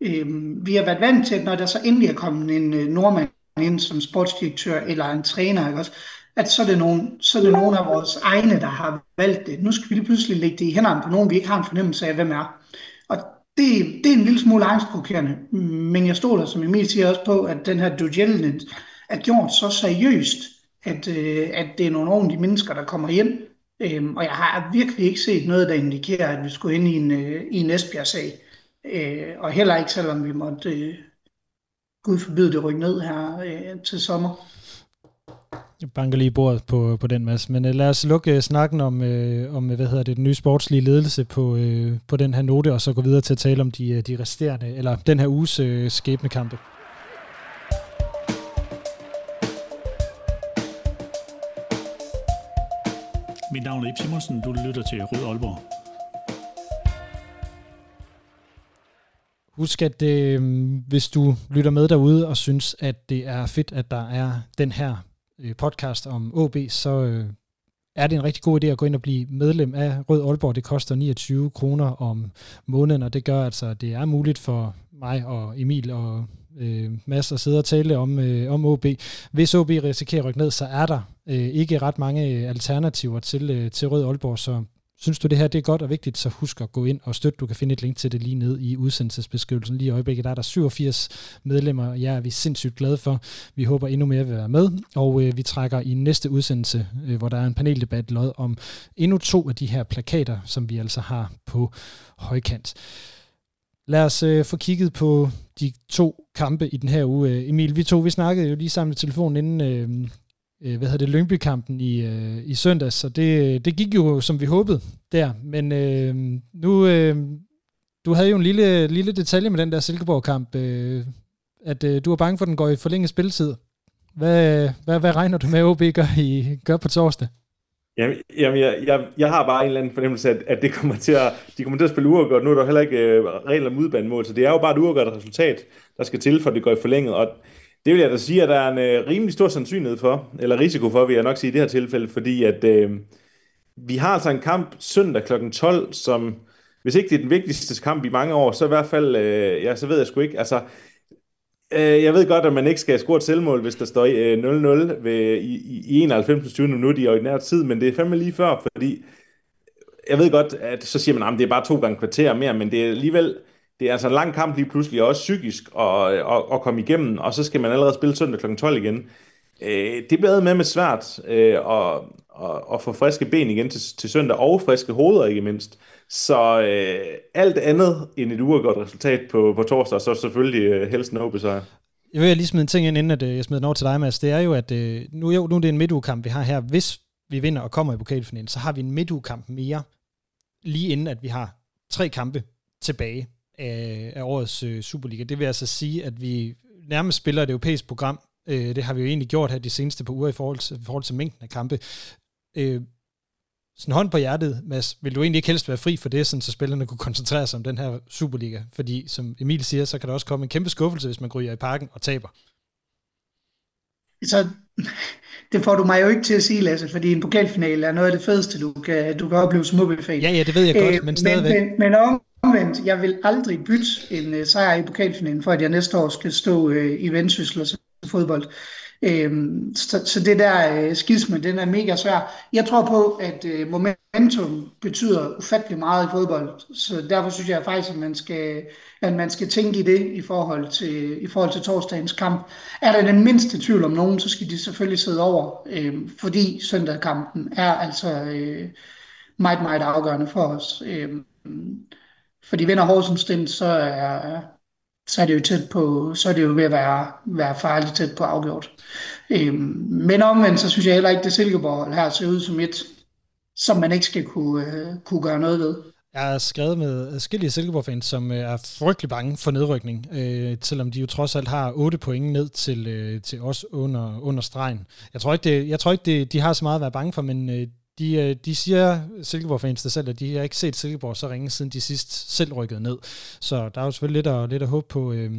Øhm, vi har været vant til, at når der så endelig er kommet en øh, nordmand ind som sportsdirektør eller en træner, ikke også, at så er, det nogen, så er det nogen af vores egne, der har valgt det. Nu skal vi lige pludselig lægge det i hænderne på nogen, vi ikke har en fornemmelse af, hvem er Og det, det er en lille smule angstprovokerende, men jeg stoler, som Emil siger også på, at den her due diligence er gjort så seriøst, at, øh, at det er nogle ordentlige mennesker, der kommer hjem. Øhm, og jeg har virkelig ikke set noget, der indikerer, at vi skulle ind i en, øh, i en Esbjerg-sag. Øh, og heller ikke, selvom vi måtte, øh, Gud forbyde det, rykke ned her øh, til sommer. Jeg banker lige bordet på, på den masse. Men uh, lad os lukke uh, snakken om, uh, om hvad hedder det, den nye sportslige ledelse på, uh, på den her note, og så gå videre til at tale om de, de resterende, eller den her uges uh, skæbnekampe. Mit navn er Ip Simonsen, du lytter til Rød Aalborg. Husk, at øh, hvis du lytter med derude og synes, at det er fedt, at der er den her øh, podcast om OB, så øh, er det en rigtig god idé at gå ind og blive medlem af Rød Aalborg. Det koster 29 kroner om måneden, og det gør altså, at det er muligt for mig og Emil og øh, Mads at sidde og tale om, øh, om OB. Hvis OB risikerer at rykke ned, så er der øh, ikke ret mange øh, alternativer til, øh, til Rød Aalborg, så Synes du, det her det er godt og vigtigt, så husk at gå ind og støtte. Du kan finde et link til det lige ned i udsendelsesbeskrivelsen. Lige i øjeblikket der er der 87 medlemmer, og ja, er vi sindssygt glade for. Vi håber endnu mere vil være med, og øh, vi trækker i næste udsendelse, øh, hvor der er en paneldebat lod om endnu to af de her plakater, som vi altså har på højkant. Lad os øh, få kigget på de to kampe i den her uge. Øh, Emil, vi to vi snakkede jo lige sammen i telefonen inden, øh, øh, hvad hedder det, Lyngby-kampen i, øh, i søndags, så det, det gik jo, som vi håbede der. Men øh, nu, øh, du havde jo en lille, lille detalje med den der Silkeborg-kamp, øh, at øh, du var bange for, at den går i forlænget spilletid. Hvad, hvad, hvad regner du med, at OB gør, i, gør på torsdag? Jamen, jamen jeg, jeg, jeg har bare en eller anden fornemmelse af, at det kommer til at, de kommer til at spille uafgjort. Nu er der heller ikke øh, regler om udbanemål, så det er jo bare et uafgjort resultat, der skal til, for at det går i forlænget. Og det vil jeg da sige, at der er en øh, rimelig stor sandsynlighed for, eller risiko for, vil jeg nok sige i det her tilfælde, fordi at øh, vi har altså en kamp søndag kl. 12, som, hvis ikke det er den vigtigste kamp i mange år, så i hvert fald, øh, ja, så ved jeg sgu ikke, altså, øh, jeg ved godt, at man ikke skal score et selvmål, hvis der står øh, 0-0 ved, i, i 91. 20 minut i ordinær tid, men det er fandme lige før, fordi jeg ved godt, at så siger man, at det er bare to gange kvarter mere, men det er alligevel, det er altså en lang kamp lige pludselig, også psykisk at, at, komme igennem, og så skal man allerede spille søndag kl. 12 igen. Øh, det bliver med med svært øh, og, og, og få friske ben igen til, til søndag, og friske hoveder ikke mindst. Så øh, alt andet end et uafgjort resultat på, på torsdag, så selvfølgelig øh, helst en besejr. Jeg vil lige smide en ting ind, inden at, øh, jeg smider den over til dig, Mads. Det er jo, at øh, nu, jo, nu er det en midtugekamp, vi har her. Hvis vi vinder og kommer i pokalfinalen, så har vi en midtugekamp mere, lige inden at vi har tre kampe tilbage af, af årets øh, Superliga. Det vil altså sige, at vi nærmest spiller et europæisk program. Øh, det har vi jo egentlig gjort her de seneste par uger i forhold til, i forhold til mængden af kampe. Øh, sådan hånd på hjertet, Mads, vil du egentlig ikke helst være fri for det, sådan, så spillerne kunne koncentrere sig om den her Superliga? Fordi, som Emil siger, så kan der også komme en kempe skuffelse, hvis man ryger i parken og taber. Så det får du mig jo ikke til at sige, Lasse, fordi en pokalfinale er noget af det fedeste, du kan, du kan opleve som OB-fan. Ja, ja, det ved jeg godt, øh, men stadigvæk. Men, men, men omvendt, jeg vil aldrig bytte en øh, sejr i pokalfinalen, for at jeg næste år skal stå øh, i vendsyssel og fodbold. Øhm, så, så det der øh, skisme, den er mega svær. Jeg tror på, at øh, momentum betyder ufattelig meget i fodbold, så derfor synes jeg faktisk, at man skal, at man skal tænke i det i forhold til, i forhold til torsdagens kamp. Er der den mindste tvivl om nogen, så skal de selvfølgelig sidde over, øh, fordi søndagkampen er altså øh, meget, meget afgørende for os. Øh, fordi vinder Horsens den, så er, så er det jo tæt på, så er det jo ved at være, være farligt tæt på afgjort. Øhm, men omvendt, så synes jeg heller ikke, det Silkeborg her ser ud som et, som man ikke skal kunne, øh, kunne gøre noget ved. Jeg har skrevet med forskellige Silkeborg-fans, som øh, er frygtelig bange for nedrykning, øh, selvom de jo trods alt har 8 point ned til, øh, til os under, under stregen. Jeg tror ikke, det, jeg tror ikke det, de har så meget at være bange for, men øh, de, øh, de siger, Silkeborg-fans der selv, at de har ikke set Silkeborg så ringe, siden de sidst selv rykkede ned. Så der er jo selvfølgelig lidt at, lidt at håbe på. Øh.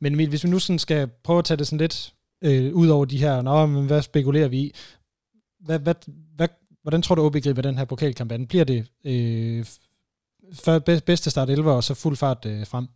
Men Emil, hvis vi nu sådan skal prøve at tage det sådan lidt øh, ud over de her, nå, men hvad spekulerer vi i? Hvad, hvad, hvad, hvordan tror du, OB griber den her pokalkampagne? Bliver det øh, før bedste start 11 og så fuld fart øh, frem?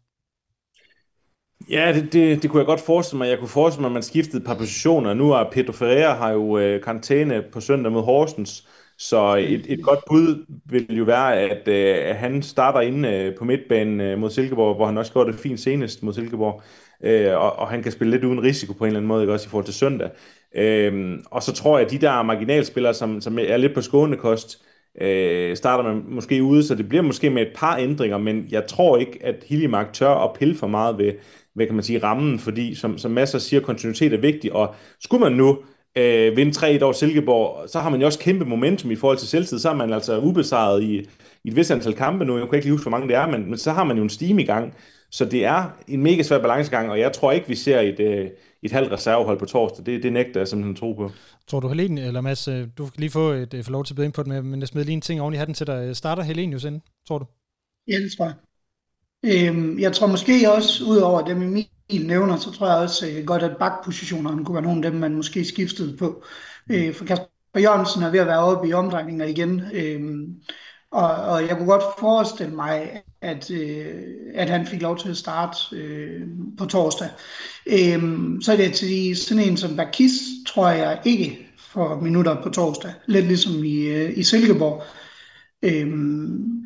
Ja, det, det, det kunne jeg godt forestille mig. Jeg kunne forestille mig, at man skiftede et par positioner. Nu er Pedro Ferreira har jo øh, karantæne på søndag mod Horsens, så et, et godt bud vil jo være, at, øh, han starter inde øh, på midtbanen øh, mod Silkeborg, hvor han også gjorde det fint senest mod Silkeborg, øh, og, og han kan spille lidt uden risiko på en eller anden måde, ikke? også i forhold til søndag. Øh, og så tror jeg, at de der marginalspillere, som, som er lidt på skånekost, øh, starter man måske ude, så det bliver måske med et par ændringer, men jeg tror ikke, at Hiljemark tør at pille for meget ved, hvad kan man sige, rammen, fordi som, som masser siger, kontinuitet er vigtig, og skulle man nu øh, vinde 3 over Silkeborg, så har man jo også kæmpe momentum i forhold til selvtid, så er man altså ubesejret i, i et vist antal kampe nu, jeg kan ikke lige huske, hvor mange det er, men, men så har man jo en stime i gang, så det er en mega svær balancegang, og jeg tror ikke, vi ser et, øh, et halvt reservehold på torsdag. Det, det nægter jeg simpelthen tro på. Tror du, Helen, eller Mads, øh, du kan lige få, et, øh, få lov til at byde ind på det, men jeg smider lige en ting oven i hatten til dig. Starter Helenius ind, tror du? Ja, det tror jeg. Øhm, jeg tror måske også, ud over dem Emil nævner, så tror jeg også øh, godt, at bakpositionerne kunne være nogle af dem, man måske skiftede på. Øh, for Kasper Jørgensen er ved at være oppe i omdrejninger igen. Øh, og, og jeg kunne godt forestille mig, at, øh, at han fik lov til at starte øh, på torsdag. Øh, så er det til sådan en som Bakis, tror jeg ikke for minutter på torsdag. Lidt ligesom i, øh, i Silkeborg. Øh,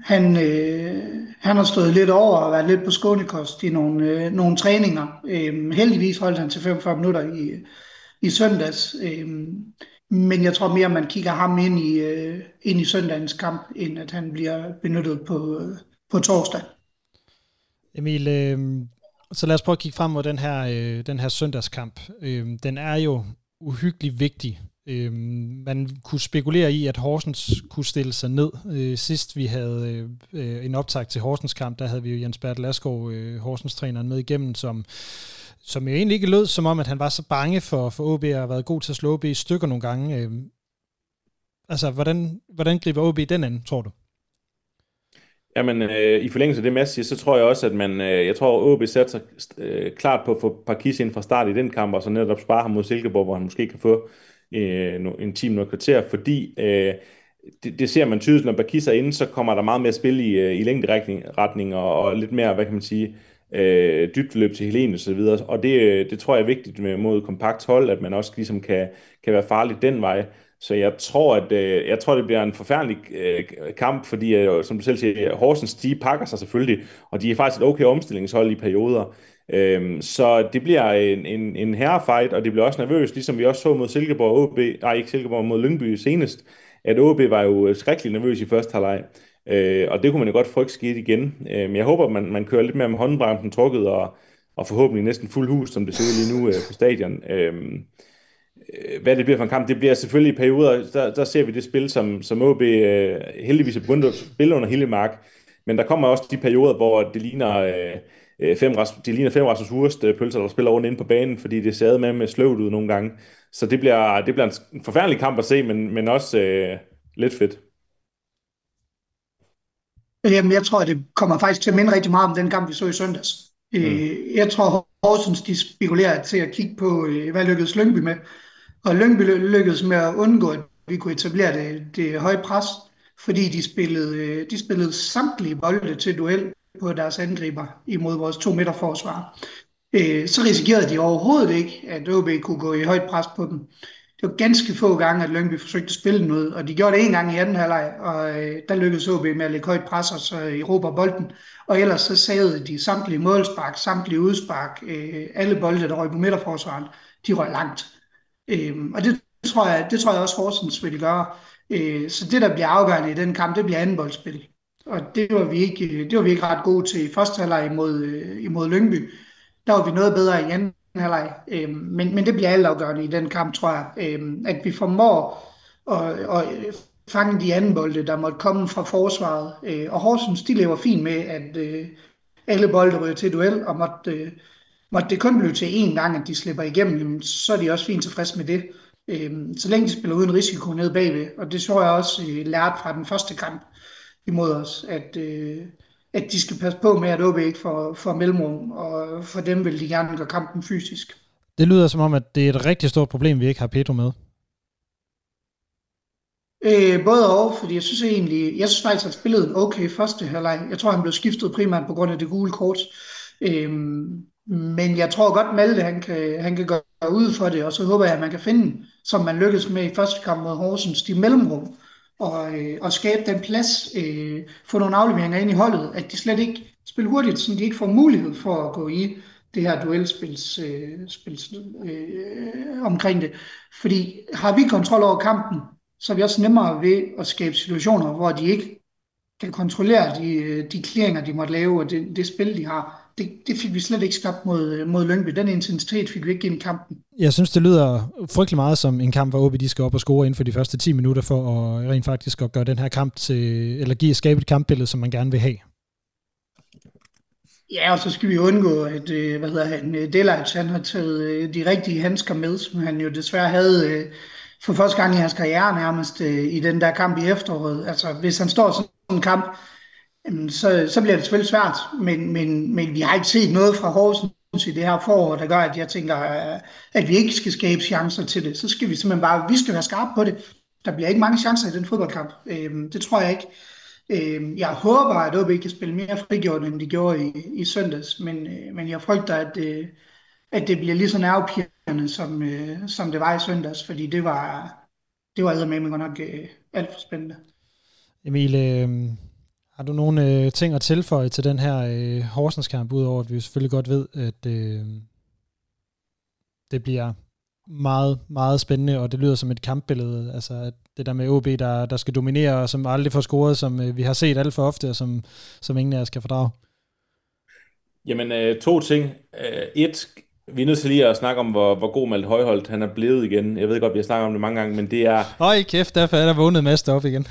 han, øh, han har stået lidt over og været lidt på skånekost i nogle, øh, nogle træninger. Øh, heldigvis holdt han til 45 minutter i, i søndags. Øh, men jeg tror mere, man kigger ham ind i, øh, ind i søndagens kamp, end at han bliver benyttet på, øh, på torsdag. Emil, øh, så lad os prøve at kigge frem mod den her, øh, den her søndagskamp. Øh, den er jo uhyggeligt vigtig Øh, man kunne spekulere i, at Horsens kunne stille sig ned. Øh, sidst vi havde øh, en optag til Horsens kamp, der havde vi jo Jens Bert Laskov, øh, Horsens træneren, med igennem, som, som jo egentlig ikke lød som om, at han var så bange for, for OB og har været god til at slå OB i stykker nogle gange. Øh, altså, hvordan, hvordan griber OB den anden, tror du? Jamen, øh, i forlængelse af det, Mads siger, så tror jeg også, at man, øh, jeg tror, at OB sætter sig øh, klart på at få Parkis ind fra start i den kamp, og så netop spare ham mod Silkeborg, hvor han måske kan få øh, en time noget kvarter, fordi øh, det, det ser man tydeligt, når Bakis er inde, så kommer der meget mere spil i, øh, i længderetning og, og lidt mere, hvad kan man sige, øh, dybdeløb til Helene og så videre, og det, øh, det tror jeg er vigtigt med, mod kompakt hold, at man også ligesom kan, kan være farlig den vej. Så jeg tror, at øh, jeg tror, det bliver en forfærdelig øh, kamp, fordi, øh, som du selv siger, Horsens, de pakker sig selvfølgelig, og de er faktisk et okay omstillingshold i perioder. Øhm, så det bliver en, en, en herrefight, og det bliver også nervøst, ligesom vi også så mod Silkeborg OB, nej ikke Silkeborg, mod Lyngby senest, at OB var jo øh, skrækkelig nervøs i første halvleg. Øh, og det kunne man jo godt frygte skete igen. Øh, men jeg håber, man, man kører lidt mere med håndbremsen trukket, og, og forhåbentlig næsten fuld hus, som det ser ud lige nu øh, på stadion. Øhm, øh, hvad det bliver for en kamp, det bliver selvfølgelig i perioder, der, der ser vi det spil, som, som OB øh, heldigvis er begyndt at spille under hele mark. Men der kommer også de perioder, hvor det ligner... Øh, øh, fem, de ligner fem Rasmus Hurst øh, pølser, der spiller rundt inde på banen, fordi det ser med med sløvt ud nogle gange. Så det bliver, det bliver en forfærdelig kamp at se, men, men også øh, lidt fedt. Jamen, jeg tror, det kommer faktisk til at minde rigtig meget om den kamp, vi så i søndags. Øh, mm. Jeg tror, Horsens de spekulerer til at kigge på, hvad lykkedes Lyngby med. Og Lyngby lykkedes med at undgå, at vi kunne etablere det, det høje pres, fordi de spillede, øh, de spillede samtlige bolde til duel på deres angriber imod vores to meter forsvar. Øh, så risikerede de overhovedet ikke, at OB kunne gå i højt pres på dem. Det var ganske få gange, at Lyngby forsøgte at spille noget, og de gjorde det en gang i anden halvleg, og øh, der lykkedes OB med at lægge højt pres og så erobre bolden. Og ellers så savede de samtlige målspark, samtlige udspark, øh, alle bolde, der røg på midterforsvaren, de røg langt. Øh, og det tror jeg, det tror jeg også Horsens vil gøre. Øh, så det, der bliver afgørende i den kamp, det bliver andenboldspil. Og det var vi ikke, det var vi ikke ret gode til i første halvleg imod, øh, imod Lyngby. Der var vi noget bedre i anden halvleg. Øh, men, men det bliver altafgørende i den kamp, tror jeg. Øh, at vi formår at, at fange de anden bolde, der måtte komme fra forsvaret. Og Horsens, de lever fint med, at alle bolde ryger til duel, og måtte, måtte det kun blive til én gang, at de slipper igennem, så er de også fint tilfreds med det øh, så længe de spiller uden risiko nede bagved. Og det så jeg også øh, lært fra den første kamp imod os, at, øh, at de skal passe på med, at OB ikke får, får mellemrum, og for dem vil de gerne gøre kampen fysisk. Det lyder som om, at det er et rigtig stort problem, vi ikke har Pedro med. Øh, både og, fordi jeg synes egentlig, jeg synes faktisk, at han spillede en okay første halvleg. Jeg tror, han blev skiftet primært på grund af det gule kort. Øh, men jeg tror godt, Malte han kan, han kan gøre ud for det, og så håber jeg, at man kan finde, som man lykkedes med i første kamp mod Horsens, de mellemrum, og, øh, og skabe den plads, øh, få nogle afleveringer ind i holdet, at de slet ikke spiller hurtigt, så de ikke får mulighed for at gå i det her duelspils øh, spils, øh, omkring det. Fordi har vi kontrol over kampen, så er vi også nemmere ved at skabe situationer, hvor de ikke kan kontrollere de, øh, de clearinger, de måtte lave, og det, det spil, de har det, det fik vi slet ikke skabt mod, mod Lyngby. Den intensitet fik vi ikke ind i kampen. Jeg synes, det lyder frygtelig meget som en kamp, hvor OB de skal op og score inden for de første 10 minutter, for at rent faktisk at gøre den her kamp til, eller give skabe et kampbillede, som man gerne vil have. Ja, og så skal vi undgå, at øh, hvad hedder han, øh, Delight, han har taget øh, de rigtige handsker med, som han jo desværre havde for første gang i hans karriere nærmest i den der kamp i efteråret. Altså, hvis han står sådan en kamp, så, så bliver det selvfølgelig svært. Men, men, men vi har ikke set noget fra Horsens i det her forår, der gør, at jeg tænker, øh, at vi ikke skal skabe chancer til det. Så skal vi simpelthen bare, vi skal være skarpe på det. Der bliver ikke mange chancer i den fodboldkamp. Øhm, det tror jeg ikke. Øhm, jeg håber, at OB kan spille mere frigjort, end de gjorde i, i søndags. Men, øh, men jeg frygter, at, øh, at det bliver lige så nervepirrende, som, øh, som det var i søndags. Fordi det var, det var med mig godt nok øh, alt for spændende. Emil, øh, har du nogle øh, ting at tilføje til den her øh, Horsens-kamp, udover at vi selvfølgelig godt ved, at øh, det bliver meget, meget spændende, og det lyder som et kampbillede. Altså at det der med OB, der, der skal dominere, og som aldrig får scoret, som øh, vi har set alt for ofte, og som, som ingen af os kan fordrage. Jamen, øh, to ting. Øh, et, vi er nødt til lige at snakke om, hvor, hvor god Malte Højholdt han er blevet igen. Jeg ved godt, vi har snakket om det mange gange, men det er... Høj kæft, derfor er der vundet mest op igen.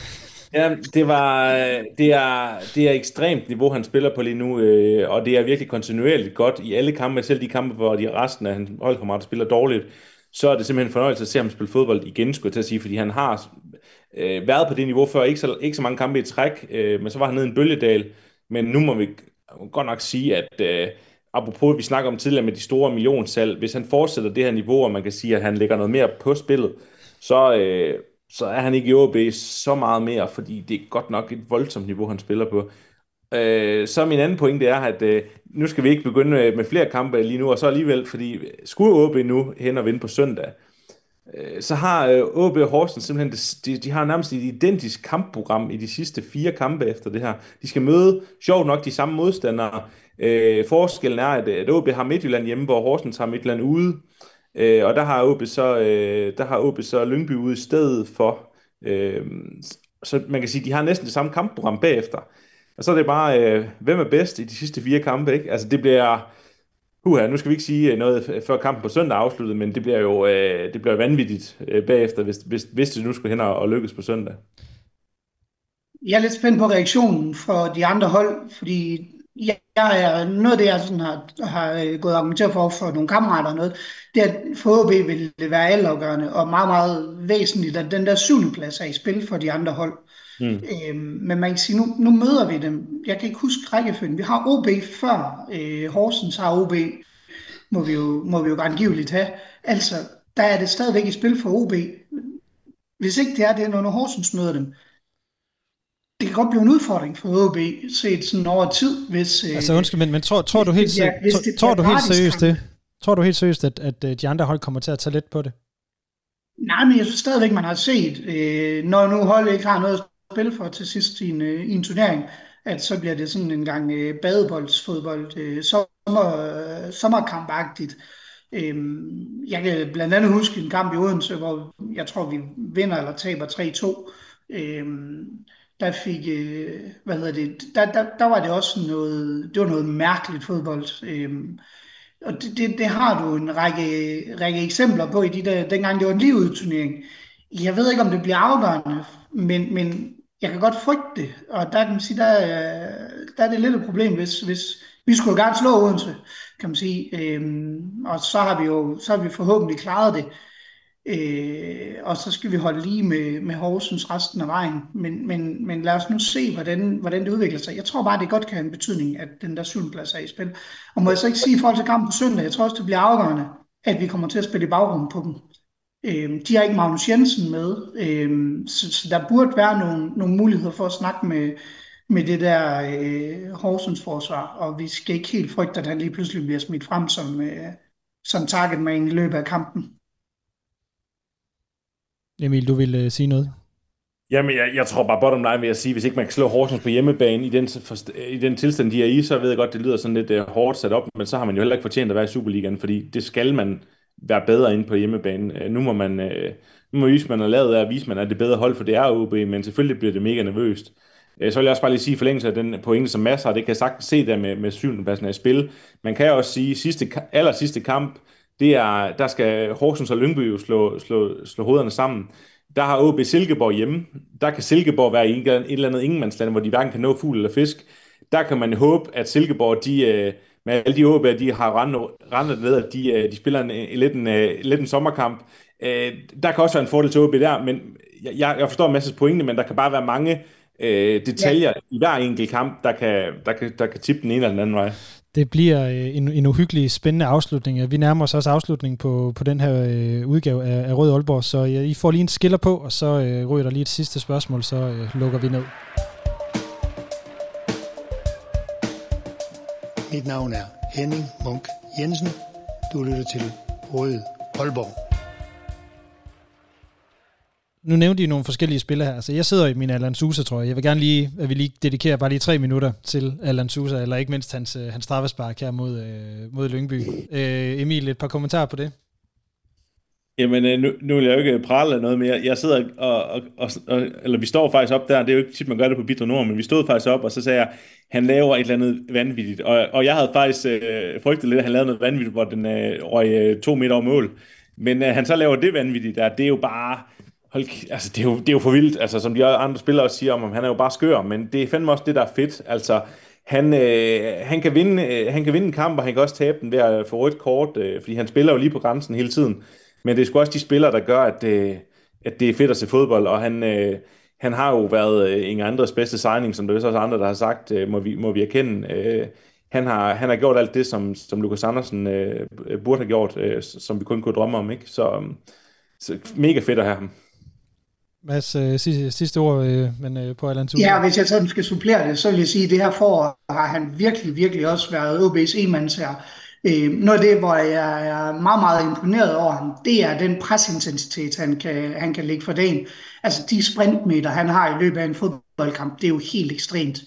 Ja, det, var, det, er, det er ekstremt niveau, han spiller på lige nu, øh, og det er virkelig kontinuerligt godt i alle kampe, selv de kampe, hvor de resten af hans holdkammerater spiller dårligt, så er det simpelthen en fornøjelse at se ham spille fodbold igen, skulle jeg til at sige, fordi han har øh, været på det niveau før, ikke så, ikke så mange kampe i træk, øh, men så var han nede i en bølgedal, men nu må vi godt nok sige, at øh, apropos vi snakker om tidligere med de store millionsal, hvis han fortsætter det her niveau, og man kan sige, at han lægger noget mere på spillet, så, øh, så er han ikke i OB så meget mere, fordi det er godt nok et voldsomt niveau, han spiller på. Øh, så min anden pointe er, at øh, nu skal vi ikke begynde øh, med flere kampe lige nu, og så alligevel, fordi øh, skulle OB nu hen og vinde på søndag, øh, så har øh, OB og Horsens simpelthen, de, de har nærmest et identisk kampprogram i de sidste fire kampe efter det her. De skal møde, sjovt nok, de samme modstandere. Øh, forskellen er, at, at OB har Midtjylland hjemme, hvor Horsens har Midtjylland ude. Øh, Øh, og der har OB så, øh, der har OB så Lyngby ude i stedet for. Øh, så man kan sige, de har næsten det samme kampprogram bagefter. Og så er det bare, øh, hvem er bedst i de sidste fire kampe, ikke? Altså det bliver, uha, nu skal vi ikke sige øh, noget før kampen på søndag afsluttet, men det bliver jo øh, det bliver vanvittigt øh, bagefter, hvis, hvis, hvis det nu skulle hen og lykkes på søndag. Jeg er lidt spændt på reaktionen fra de andre hold, fordi jeg er, noget af det, jeg sådan har, har øh, gået og argumenteret for for nogle kammerater og noget, det er, at for OB vil det være altafgørende og meget, meget væsentligt, at den der syvende plads er i spil for de andre hold. Mm. Øhm, men man kan sige, nu, nu møder vi dem. Jeg kan ikke huske rækkefølgen. Vi har OB før. Øh, Horsens har OB, må vi jo, må vi jo angiveligt have. Altså, der er det stadigvæk i spil for OB. Hvis ikke det er det, når Horsens møder dem, det kan godt blive en udfordring for OB set sådan over tid, hvis... Øh, altså undskyld, men, men tror, tror du helt, ja, tror, tror du helt seriøst det? Tror du helt seriøst, at, at øh, de andre hold kommer til at tage let på det? Nej, men jeg synes stadigvæk, man har set, øh, når nu holdet ikke har noget at spille for til sidst i en, øh, i en turnering, at så bliver det sådan en gang øh, badeboldsfodbold, øh, sommer, øh, sommerkampagtigt. Øh, jeg kan blandt andet huske en kamp i Odense, hvor jeg tror, vi vinder eller taber 3-2. Øh, der fik, øh, hvad hedder det, der, der, der var det også noget, det var noget mærkeligt fodbold. Øh, og det, det, det har du en række, række eksempler på i de der, dengang det var en livudturnering. Jeg ved ikke, om det bliver afgørende, men, men jeg kan godt frygte det. Og der kan man sige, der, der er det lidt et problem, hvis, hvis vi skulle gerne slå Odense, kan man sige. Øhm, og så har vi jo så har vi forhåbentlig klaret det. Øh, og så skal vi holde lige med, med Horsens resten af vejen. Men, men, men lad os nu se, hvordan, hvordan det udvikler sig. Jeg tror bare, det godt kan have en betydning, at den der syvendeplads er i spil. Og må jeg så ikke sige i forhold til kampen på søndag, jeg tror også, det bliver afgørende, at vi kommer til at spille i bagrum på dem. Øh, de har ikke Magnus Jensen med, øh, så, så der burde være nogle, nogle muligheder for at snakke med, med det der øh, Horsens forsvar, og vi skal ikke helt frygte, at han lige pludselig bliver smidt frem som, øh, som target man i løbet af kampen. Emil, du vil øh, sige noget? Jamen, jeg, jeg tror bare bottom line vil jeg sige, hvis ikke man kan slå Horsens på hjemmebane i den, for, i den tilstand, de er i, så ved jeg godt, det lyder sådan lidt øh, hårdt sat op, men så har man jo heller ikke fortjent at være i Superligaen, fordi det skal man være bedre inde på hjemmebane. Øh, nu må man, øh, nu må man er lavet af at vise, at man er det bedre hold, for det er OB, men selvfølgelig bliver det mega nervøst. Øh, så vil jeg også bare lige sige forlængelse af den pointe, som masser, det kan jeg sagtens se der med, med syvendepladsen af spil. Man kan også sige, sidste, aller sidste kamp, det er, der skal Horsens og Lyngby jo slå, slå, slå hovederne sammen. Der har OB Silkeborg hjemme. Der kan Silkeborg være i et eller andet ingenmandsland, hvor de hverken kan nå fugl eller fisk. Der kan man håbe, at Silkeborg, de, øh, med alle de OB, de har rendet ved, at de, øh, de spiller en, lidt, en, øh, lidt en sommerkamp. Der kan også være en fordel til OB der, men jeg, jeg forstår en masse pointe, men der kan bare være mange øh, detaljer ja. i hver enkelt kamp, der kan, der, kan, der kan tippe den ene eller den anden vej. Det bliver øh, en, en uhyggelig spændende afslutning. Vi nærmer os også afslutningen på, på den her øh, udgave af, af Rød Aalborg, så ja, I får lige en skiller på, og så øh, ryger der lige et sidste spørgsmål, så øh, lukker vi ned. Mit navn er Henning Munk Jensen. Du lytter til Rød Aalborg nu nævnte I nogle forskellige spillere her. Så jeg sidder i min Alan Sousa, tror jeg. Jeg vil gerne lige, at vi lige dedikerer bare lige tre minutter til Alan Sousa, eller ikke mindst hans, øh, hans straffespark her mod, øh, mod Lyngby. Øh, Emil, et par kommentarer på det? Jamen, øh, nu, nu vil jeg jo ikke øh, prale noget mere. Jeg sidder og, og, og, og, eller vi står faktisk op der, det er jo ikke tit, man gør det på Bidre Nord, men vi stod faktisk op, og så sagde jeg, han laver et eller andet vanvittigt. Og, og jeg havde faktisk øh, frygtet lidt, at han lavede noget vanvittigt, hvor den øh, røg øh, to meter over mål. Men øh, han så laver det vanvittigt der, det er jo bare hold, altså, det, er jo, det er jo for vildt, altså, som de andre spillere også siger om ham, han er jo bare skør, men det er fandme også det, der er fedt. Altså, han, øh, han, kan vinde, øh, han kan vinde en kamp, og han kan også tabe den ved at få rødt kort, øh, fordi han spiller jo lige på grænsen hele tiden. Men det er sgu også de spillere, der gør, at, øh, at det er fedt at se fodbold, og han, øh, han har jo været øh, ingen andres bedste signing, som der er også andre, der har sagt, øh, må, vi, må vi erkende. Øh, han har, han har gjort alt det, som, som Lukas Andersen øh, burde have gjort, øh, som vi kun kunne drømme om. Ikke? Så, øhm, så mega fedt at have ham. Mads, øh, sidste, sidste ord øh, men, øh, på Allan Ja, hvis jeg sådan skal supplere det, så vil jeg sige, at det her forår har han virkelig, virkelig også været OB's enmandsherre. Øh, noget af det, hvor jeg er meget, meget imponeret over ham, det er den presintensitet, han kan, han kan lægge for dagen. Altså de sprintmeter, han har i løbet af en fodboldkamp, det er jo helt ekstremt.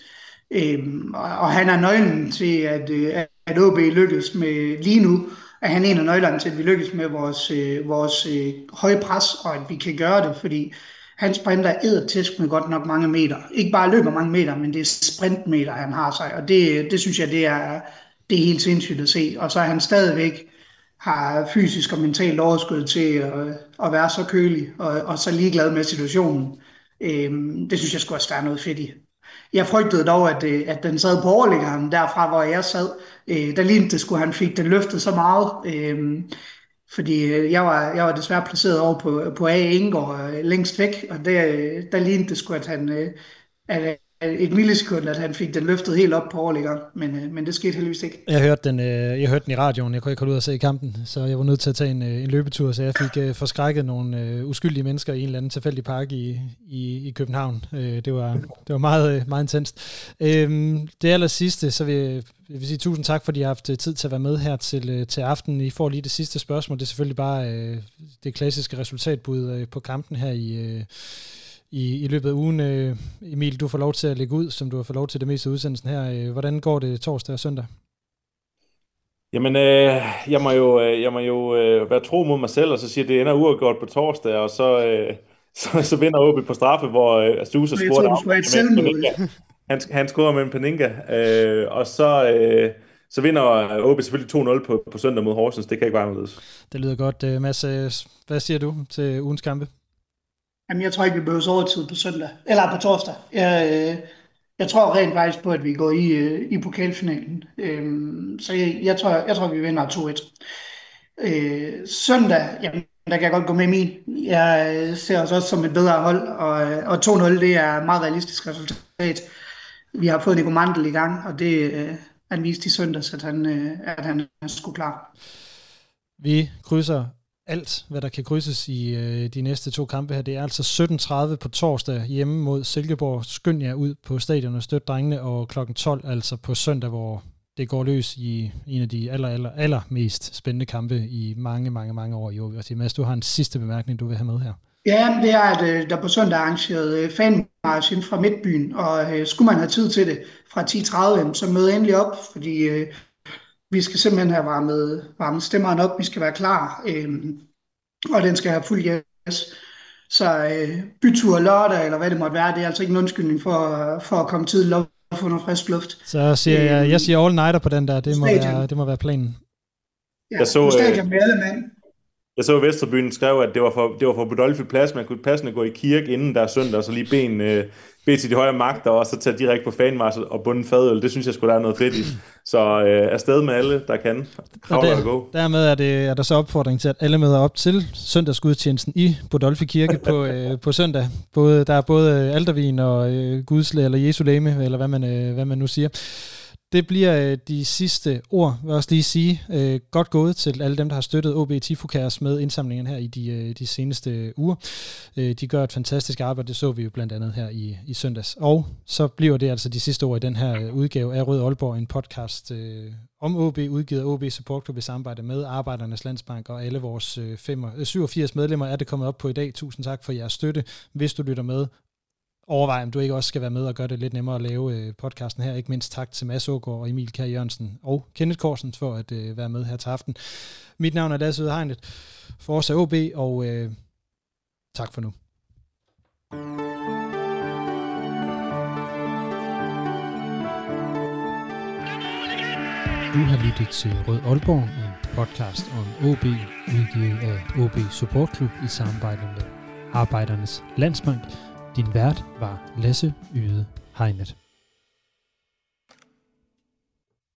Øh, og, og han er nøglen til, at, øh, at OB lykkes med lige nu, at han en af nøglerne til, at vi lykkes med vores, øh, vores øh, høje pres, og at vi kan gøre det, fordi han sprinter eddertisk med godt nok mange meter. Ikke bare løber mange meter, men det er sprintmeter, han har sig. Og det, det synes jeg, det er, det er helt sindssygt at se. Og så er han stadigvæk har fysisk og mentalt overskud til at, at være så kølig og, og så ligeglad med situationen. Øhm, det synes jeg skulle også, der er noget fedt i. Jeg frygtede dog, at, øh, at den sad på overliggeren derfra, hvor jeg sad. Øh, der lignede det skulle, han fik den løftet så meget. Øh, fordi øh, jeg var, jeg var desværre placeret over på, på A. Ingård øh, længst væk, og der, øh, der lignede det sgu, at han, at, et millisekund, at han fik den løftet helt op på overliggeren, men, øh, men det skete heldigvis ikke. Jeg hørte den, øh, jeg hørte den i radioen, jeg kunne ikke holde ud og se i kampen, så jeg var nødt til at tage en, øh, en løbetur, så jeg fik øh, forskrækket nogle øh, uskyldige mennesker i en eller anden tilfældig park i, i, i København. Øh, det, var, det var meget, øh, meget intenst. Øh, det aller sidste, så vil jeg, jeg vil sige tusind tak, fordi I har haft øh, tid til at være med her til, øh, til aften. I får lige det sidste spørgsmål. Det er selvfølgelig bare øh, det klassiske resultatbud øh, på kampen her i, øh, i, i løbet af ugen. Øh, Emil, du får lov til at lægge ud, som du har fået lov til det meste af udsendelsen her. Øh, hvordan går det torsdag og søndag? Jamen, øh, jeg må jo, øh, jeg må jo øh, være tro mod mig selv, og så sige, at det ender uafgjort på torsdag, og så, øh, så, så vinder OB på straffe, hvor øh, Astusa scorer han, han scorer med en Paninka, øh, og så, øh, så vinder OB selvfølgelig 2-0 på, på søndag mod Horsens. Det kan ikke være anderledes. Det lyder godt. Mads, hvad siger du til ugens kampe? Jamen, jeg tror ikke, vi behøver overtid på søndag, eller på torsdag. Jeg, øh, jeg tror rent faktisk på, at vi går i, øh, i pokalfinalen. Øh, så jeg, jeg, tror, jeg tror, vi vinder 2-1. Øh, søndag, jamen, der kan jeg godt gå med min. Jeg øh, ser os også som et bedre hold, og, øh, og 2-0, det er et meget realistisk resultat. Vi har fået Nico Mandel i gang, og det øh, han viste i søndags, at han, øh, at han er sgu klar. Vi krydser alt, hvad der kan krydses i øh, de næste to kampe her. Det er altså 17.30 på torsdag hjemme mod Silkeborg. Skynd jer ud på stadion og støt drengene, og klokken 12 altså på søndag, hvor det går løs i en af de aller, aller, aller mest spændende kampe i mange, mange, mange år i. Og Mads, du har en sidste bemærkning, du vil have med her. Ja, det er, at øh, der på søndag er arrangeret øh, fanmarsch ind fra Midtbyen, og øh, skulle man have tid til det fra 10.30, så mød endelig op, fordi øh, vi skal simpelthen have varmet, varmet stemmerne op, vi skal være klar, øh, og den skal have fuld gas. Så øh, bytur lørdag, eller hvad det måtte være, det er altså ikke en undskyldning for, for at komme tidligt op og få noget frisk luft. Så siger jeg, jeg siger all-nighter på den der, det må, være, det må være planen. Ja, jeg så, stadion øh, med alle mand. Jeg så Vesterbyen skrev, at det var for, det var for Budolfi plads. Man kunne passende gå i kirke inden der er søndag, og så lige ben, øh, bede til de højere magter, og så tage direkte på fanmarsel og bunde fadøl. Det synes jeg skulle der er noget fedt i. Så øh, afsted med alle, der kan. Kravler og gå. Dermed er, det, er der så opfordring til, at alle møder op til søndagsgudstjenesten i Budolfi Kirke på, øh, på søndag. Både, der er både Aldervin og øh, Gudslæ, eller Jesu Lame, eller hvad man, øh, hvad man nu siger. Det bliver øh, de sidste ord, vil jeg også lige sige. Øh, godt gået til alle dem, der har støttet OB Tifokærs med indsamlingen her i de, øh, de seneste uger. Øh, de gør et fantastisk arbejde, det så vi jo blandt andet her i, i søndags. Og så bliver det altså de sidste ord i den her øh, udgave af Rød Aalborg, en podcast øh, om OB, udgivet af OB Support Club i samarbejde med Arbejdernes Landsbank og alle vores øh, 85 87 øh, medlemmer er det kommet op på i dag. Tusind tak for jeres støtte. Hvis du lytter med, overveje, om du ikke også skal være med og gøre det lidt nemmere at lave øh, podcasten her. Ikke mindst tak til Mads Ågaard og Emil Kær Jørgensen og Kenneth Korsen for at øh, være med her til aften. Mit navn er Lasse Udhegnet for os OB, og øh, tak for nu. Du har lyttet til Rød Aalborg, en podcast om OB, udgivet af OB Support Club i samarbejde med Arbejdernes Landsbank. Din vært var Lasse Yde Hegnet.